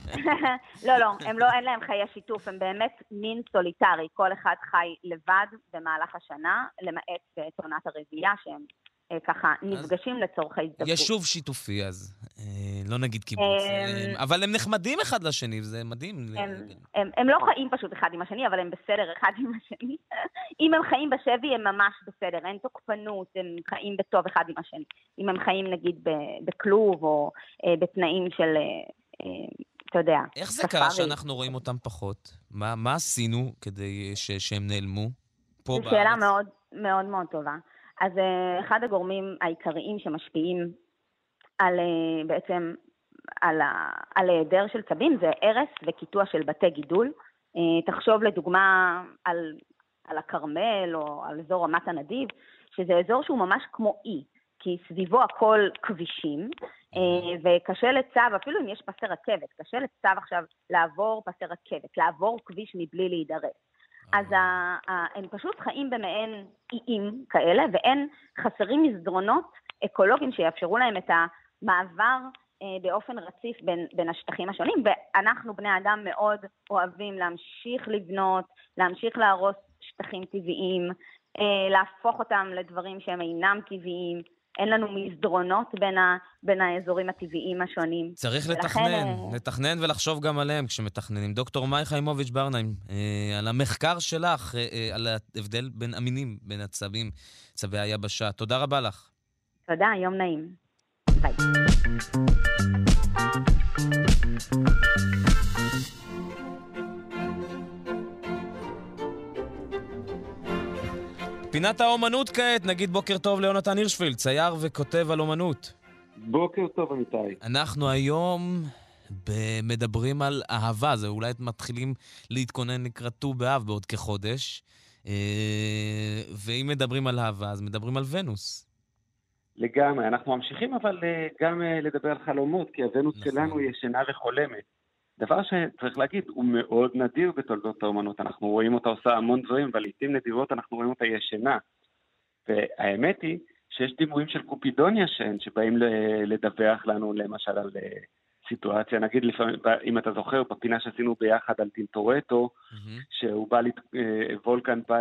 (laughs) לא, לא, הם לא, אין להם חיי שיתוף, הם באמת מין סוליטרי, כל אחד חי לבד במהלך השנה, למעט בעת עונת הרבייה, שהם אה, ככה נפגשים לצורכי הזדמנות. יישוב שיתופי אז, אה, לא נגיד קיבוץ, אה, אבל הם נחמדים אחד לשני, וזה מדהים. הם לא חיים פשוט אחד עם השני, אבל הם בסדר אחד עם השני. (laughs) אם הם חיים בשבי, הם ממש בסדר, אין תוקפנות, הם חיים בטוב אחד עם השני. אם הם חיים נגיד בכלוב, או בתנאים של... אתה יודע, איך זה קרה שאנחנו רואים אותם פחות? מה, עשינו כדי שהם נעלמו פה בארץ? זו שאלה מאוד מאוד מאוד טובה. אז אה, אחד הגורמים העיקריים שמשפיעים על אה, בעצם על, על היעדר של צבים זה הרס וקיטוע של בתי גידול. אה, תחשוב לדוגמה על, על הכרמל או על אזור רמת הנדיב, שזה אזור שהוא ממש כמו אי, כי סביבו הכל כבישים, וקשה לצו, אפילו אם יש פסי רכבת, קשה לצו עכשיו לעבור פסי רכבת, לעבור כביש מבלי להידרס. אז הם פשוט חיים במעין איים כאלה, ואין, חסרים מסדרונות אקולוגיים שיאפשרו להם את המעבר אה, באופן רציף בין, בין השטחים השונים, ואנחנו בני אדם מאוד אוהבים להמשיך לבנות, להמשיך להרוס שטחים טבעיים, אה, להפוך אותם לדברים שהם אינם טבעיים. אין לנו מסדרונות בין, ה, בין האזורים הטבעיים השונים. צריך ולכן, לתכנן, אה... לתכנן ולחשוב גם עליהם כשמתכננים. דוקטור מאי חיימוביץ' ברנהיים, אה, על המחקר שלך, אה, אה, על ההבדל בין המינים, בין הצבים, צבי היבשה. תודה רבה לך. תודה, יום נעים. ביי. פינת האומנות כעת, נגיד בוקר טוב ליונתן הירשפילד, צייר וכותב על אומנות. בוקר טוב, אמיתי. אנחנו היום מדברים על אהבה, זה אולי מתחילים להתכונן לקראת ט"ו באב בעוד כחודש. אה, ואם מדברים על אהבה, אז מדברים על ונוס. לגמרי, אנחנו ממשיכים אבל אה, גם אה, לדבר על חלומות, כי הוונוס נכון. שלנו ישנה וחולמת. דבר שצריך להגיד, הוא מאוד נדיר בתולדות האומנות. אנחנו רואים אותה עושה המון דברים, אבל לעיתים נדירות אנחנו רואים אותה ישנה. והאמת היא שיש דימויים של קופידון ישן שבאים לדווח לנו למשל על אה, סיטואציה, נגיד לפעמים, אם אתה זוכר, בפינה שעשינו ביחד על טינטורטו, mm-hmm. שהוא בא, לת... וולקן בא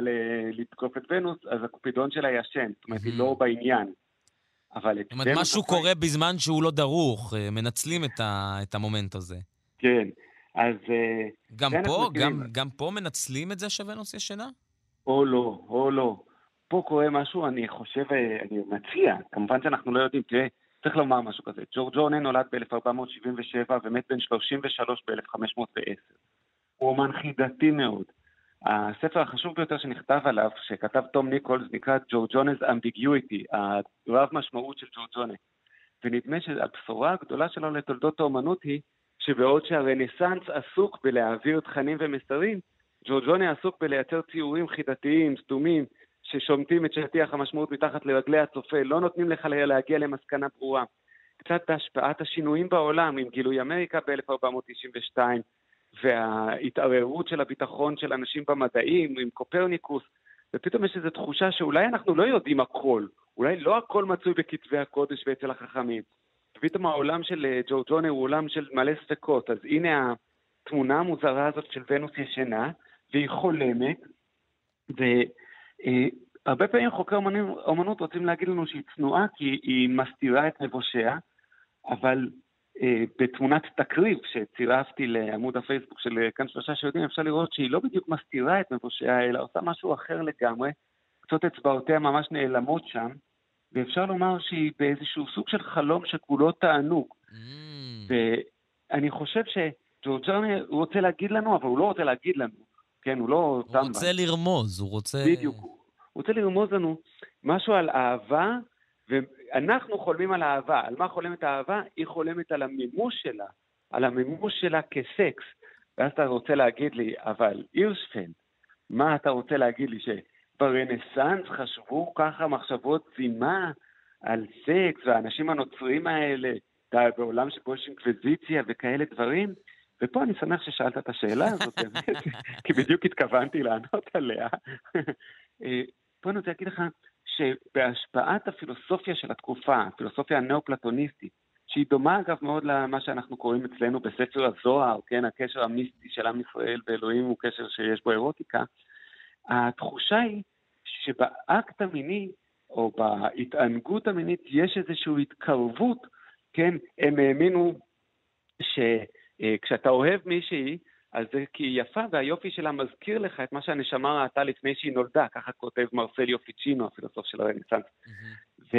לתקוף את ונוס, אז הקופידון שלה ישן, זאת אומרת, mm-hmm. היא לא בעניין. אבל זאת אומרת, משהו. קורה בזמן שהוא לא דרוך, אה, מנצלים את, ה, את המומנט הזה. כן, אז... אה, גם פה, גם, גם פה מנצלים את זה שוונוס ישנה? או לא, או לא. פה קורה משהו, אני חושב, אה, אני מציע, כמובן שאנחנו לא יודעים, תראה, צריך לומר משהו כזה. ג'ורג'ונה נולד ב-1477 ומת בן 33 ב-1510. הוא אומן חידתי מאוד. הספר החשוב ביותר שנכתב עליו, שכתב תום ניקולס, נקרא ג'ורג'ונז אמביגיויטי, הרב משמעות של ג'ורג'ונה. ונדמה שהבשורה הגדולה שלו לתולדות האומנות היא שבעוד שהרנסאנס עסוק בלהעביר תכנים ומסרים, ג'ורג'ונה עסוק בלייצר ציורים חידתיים, סתומים, ששומטים את שטיח המשמעות מתחת לרגלי הצופה, לא נותנים לך להגיע למסקנה ברורה. קצת בהשפעת השינויים בעולם, עם גילוי אמריקה ב-1492, וההתערערות של הביטחון של אנשים במדעים, עם קופרניקוס, ופתאום יש איזו תחושה שאולי אנחנו לא יודעים הכל, אולי לא הכל מצוי בכתבי הקודש ואצל החכמים. ופתאום העולם של אה, ג'ורג'ונה הוא עולם של מלא ספקות, אז הנה התמונה המוזרה הזאת של ונוס ישנה, והיא חולמת, והרבה אה, פעמים חוקרי אומנות רוצים להגיד לנו שהיא צנועה כי היא מסתירה את נבושיה, אבל אה, בתמונת תקריב שצירפתי לעמוד הפייסבוק של אה, כאן שלושה שיודעים, אפשר לראות שהיא לא בדיוק מסתירה את מבושיה, אלא עושה משהו אחר לגמרי. קצות אצבעותיה ממש נעלמות שם, ואפשר לומר שהיא באיזשהו סוג של חלום שכולו תענוג. Mm. ואני חושב שג'ורג'רני, הוא רוצה להגיד לנו, אבל הוא לא רוצה להגיד לנו. כן, הוא לא... הוא רוצה לרמוז, הוא רוצה... בדיוק. הוא רוצה לרמוז לנו משהו על אהבה ואנחנו חולמים על אהבה. על מה חולמת האהבה? היא חולמת על המימוש שלה, על המימוש שלה כסקס. ואז אתה רוצה להגיד לי, אבל הירשפלד, מה אתה רוצה להגיד לי, שברנסאנס חשבו ככה מחשבות זימה על סקס, והאנשים הנוצרים האלה, בעולם שבו יש אינקוויזיציה וכאלה דברים? ופה אני שמח ששאלת את השאלה הזאת, (laughs) באמת, כי בדיוק התכוונתי לענות עליה. אה, פה אני רוצה להגיד לך, שבהשפעת הפילוסופיה של התקופה, הפילוסופיה הנאו-פלטוניסטית, שהיא דומה אגב מאוד למה שאנחנו קוראים אצלנו בספר הזוהר, כן, הקשר המיסטי של עם ישראל באלוהים הוא קשר שיש בו אירוטיקה, התחושה היא שבאקט המיני, או בהתענגות המינית, יש איזושהי התקרבות, כן, הם האמינו שכשאתה אוהב מישהי, אז זה כי היא יפה והיופי שלה מזכיר לך את מה שהנשמה ראתה לפני שהיא נולדה, ככה כותב מרסליו פיצ'ינו, הפילוסוף של הרנסאנס. Mm-hmm.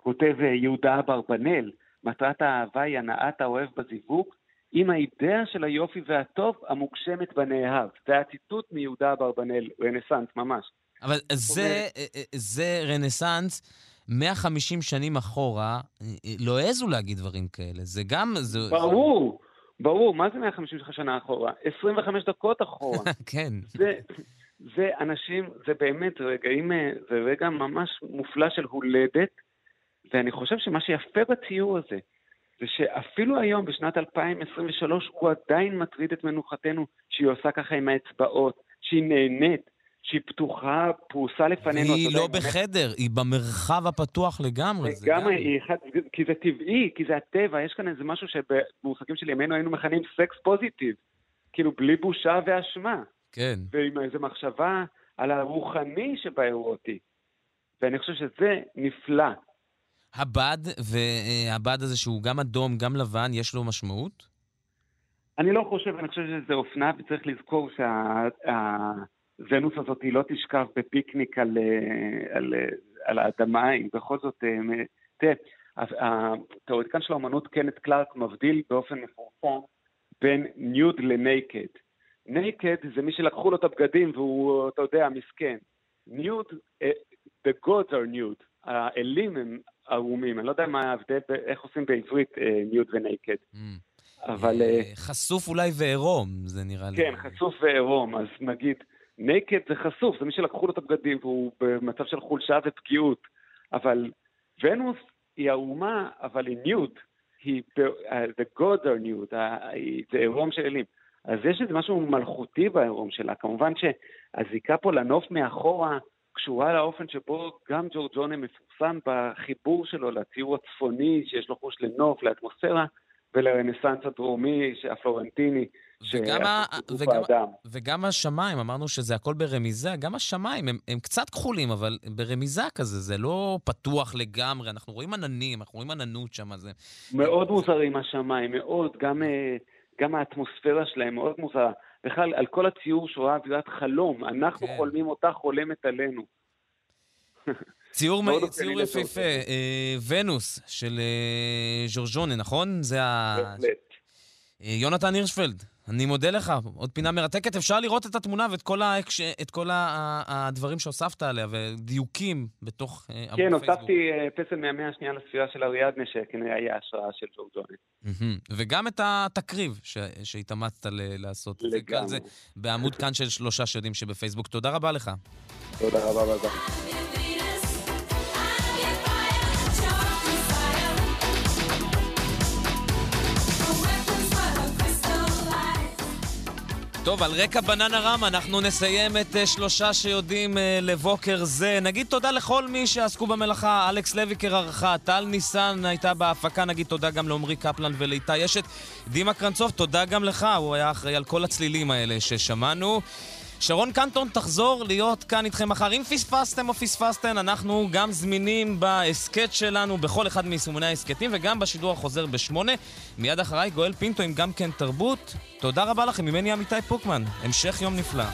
וכותב אה, יהודה אברבנאל, מטרת האהבה היא הנעת האוהב בזיווג, עם האידאה של היופי והטוב המוגשמת בנאהב. זה הציטוט מיהודה אברבנאל, רנסאנס ממש. אבל זה, אה, אה, זה רנסאנס. 150 שנים אחורה, לא העזו להגיד דברים כאלה. זה גם... זה, ברור. ברור, מה זה 150 שנה אחורה? 25 דקות אחורה. (laughs) כן. זה, זה אנשים, זה באמת רגעים, זה רגע ממש מופלא של הולדת, ואני חושב שמה שיפה בציור הזה, זה שאפילו היום, בשנת 2023, הוא עדיין מטריד את מנוחתנו, שהיא עושה ככה עם האצבעות, שהיא נהנית, שהיא פתוחה, פרוסה לפנינו. אתה לא יודע, בחדר, היא במרחב הפתוח לגמרי. גם... היא אחד, כי זה טבעי, כי זה הטבע, יש כאן איזה משהו שבמושגים של ימינו היינו מכנים סקס פוזיטיב, כאילו בלי בושה ואשמה, כן. ועם איזו מחשבה על הרוחני שבאירוטי. ואני חושב שזה נפלא. הבד, והבד הזה שהוא גם אדום, גם לבן, יש לו משמעות? אני לא חושב, אני חושב שזה אופנה, וצריך לזכור שהוונוס הזאת היא לא תשכב בפיקניק על, אה, על, אה, על האדמה, היא בכל זאת, אה, תראה, התיאורטיקן של האמנות קנט קלארק מבדיל באופן מפורסם בין nude ל naked. naked זה מי שלקחו לו את הבגדים והוא, אתה יודע, מסכן. nude, the gods are nude, האלים הם ערומים, אני לא יודע מה ההבדל, איך עושים בעברית ניוד ונייקד. Mm. אבל... חשוף אולי ועירום, זה נראה לי. כן, חשוף ועירום, אז נגיד, נקד זה חשוף, זה מי שלקחו לו את הבגדים והוא במצב של חולשה ופגיעות. אבל ונוס היא ערומה, אבל היא ניוד. היא, the gods are nude, זה עירום של אלים. אז יש איזה משהו מלכותי בעירום שלה. כמובן שהזיקה פה לנוף מאחורה קשורה לאופן שבו גם ג'ורג'ונה מפורסם בחיבור שלו לציור הצפוני, שיש לו חוש לנוף, לאטמוספירה, ולרנסאנס הדרומי, הפלורנטיני, וגם, ה... וגם, וגם השמיים, אמרנו שזה הכל ברמיזה, גם השמיים הם, הם קצת כחולים, אבל ברמיזה כזה, זה לא פתוח לגמרי, אנחנו רואים עננים, אנחנו רואים עננות שם, זה... מאוד מוזרים השמיים, מאוד, גם, גם האטמוספירה שלהם מאוד מוזרה. בכלל, על כל הציור שואה אווירת חלום, אנחנו כן. חולמים אותה חולמת עלינו. (laughs) ציור, ציור יפהפה, אה, ונוס של אה, ז'ורג'ונה, נכון? זה ה... בהחלט. אה, יונתן הירשפלד, אני מודה לך. עוד פינה מרתקת. אפשר לראות את התמונה ואת כל, ההקש... את כל ה... הדברים שהוספת עליה, ודיוקים בתוך כן, עמוד פייסבוק. כן, הוספתי פסל מהמאה השנייה לספירה של אריאדנה, שכנראה היה השראה של ז'ורג'ונה. וגם את התקריב ש... שהתאמצת ל... לעשות. לגמרי. זה בעמוד כאן של שלושה שיודעים שבפייסבוק. תודה רבה לך. תודה רבה, ביי. טוב, על רקע בננה רמה אנחנו נסיים את uh, שלושה שיודעים uh, לבוקר זה. נגיד תודה לכל מי שעסקו במלאכה, אלכס לויקר ערכה, טל ניסן הייתה בהפקה, נגיד תודה גם לעמרי קפלן ולאיתי אשת. דימה קרנצוב, תודה גם לך, הוא היה אחראי על כל הצלילים האלה ששמענו. שרון קנטון תחזור להיות כאן איתכם מחר. אם פספסתם או פספסתן, אנחנו גם זמינים בהסכת שלנו, בכל אחד מיישומוני ההסכתים, וגם בשידור החוזר בשמונה. מיד אחריי גואל פינטו עם גם כן תרבות. תודה רבה לכם, ממני עמיתי פוקמן. המשך יום נפלא.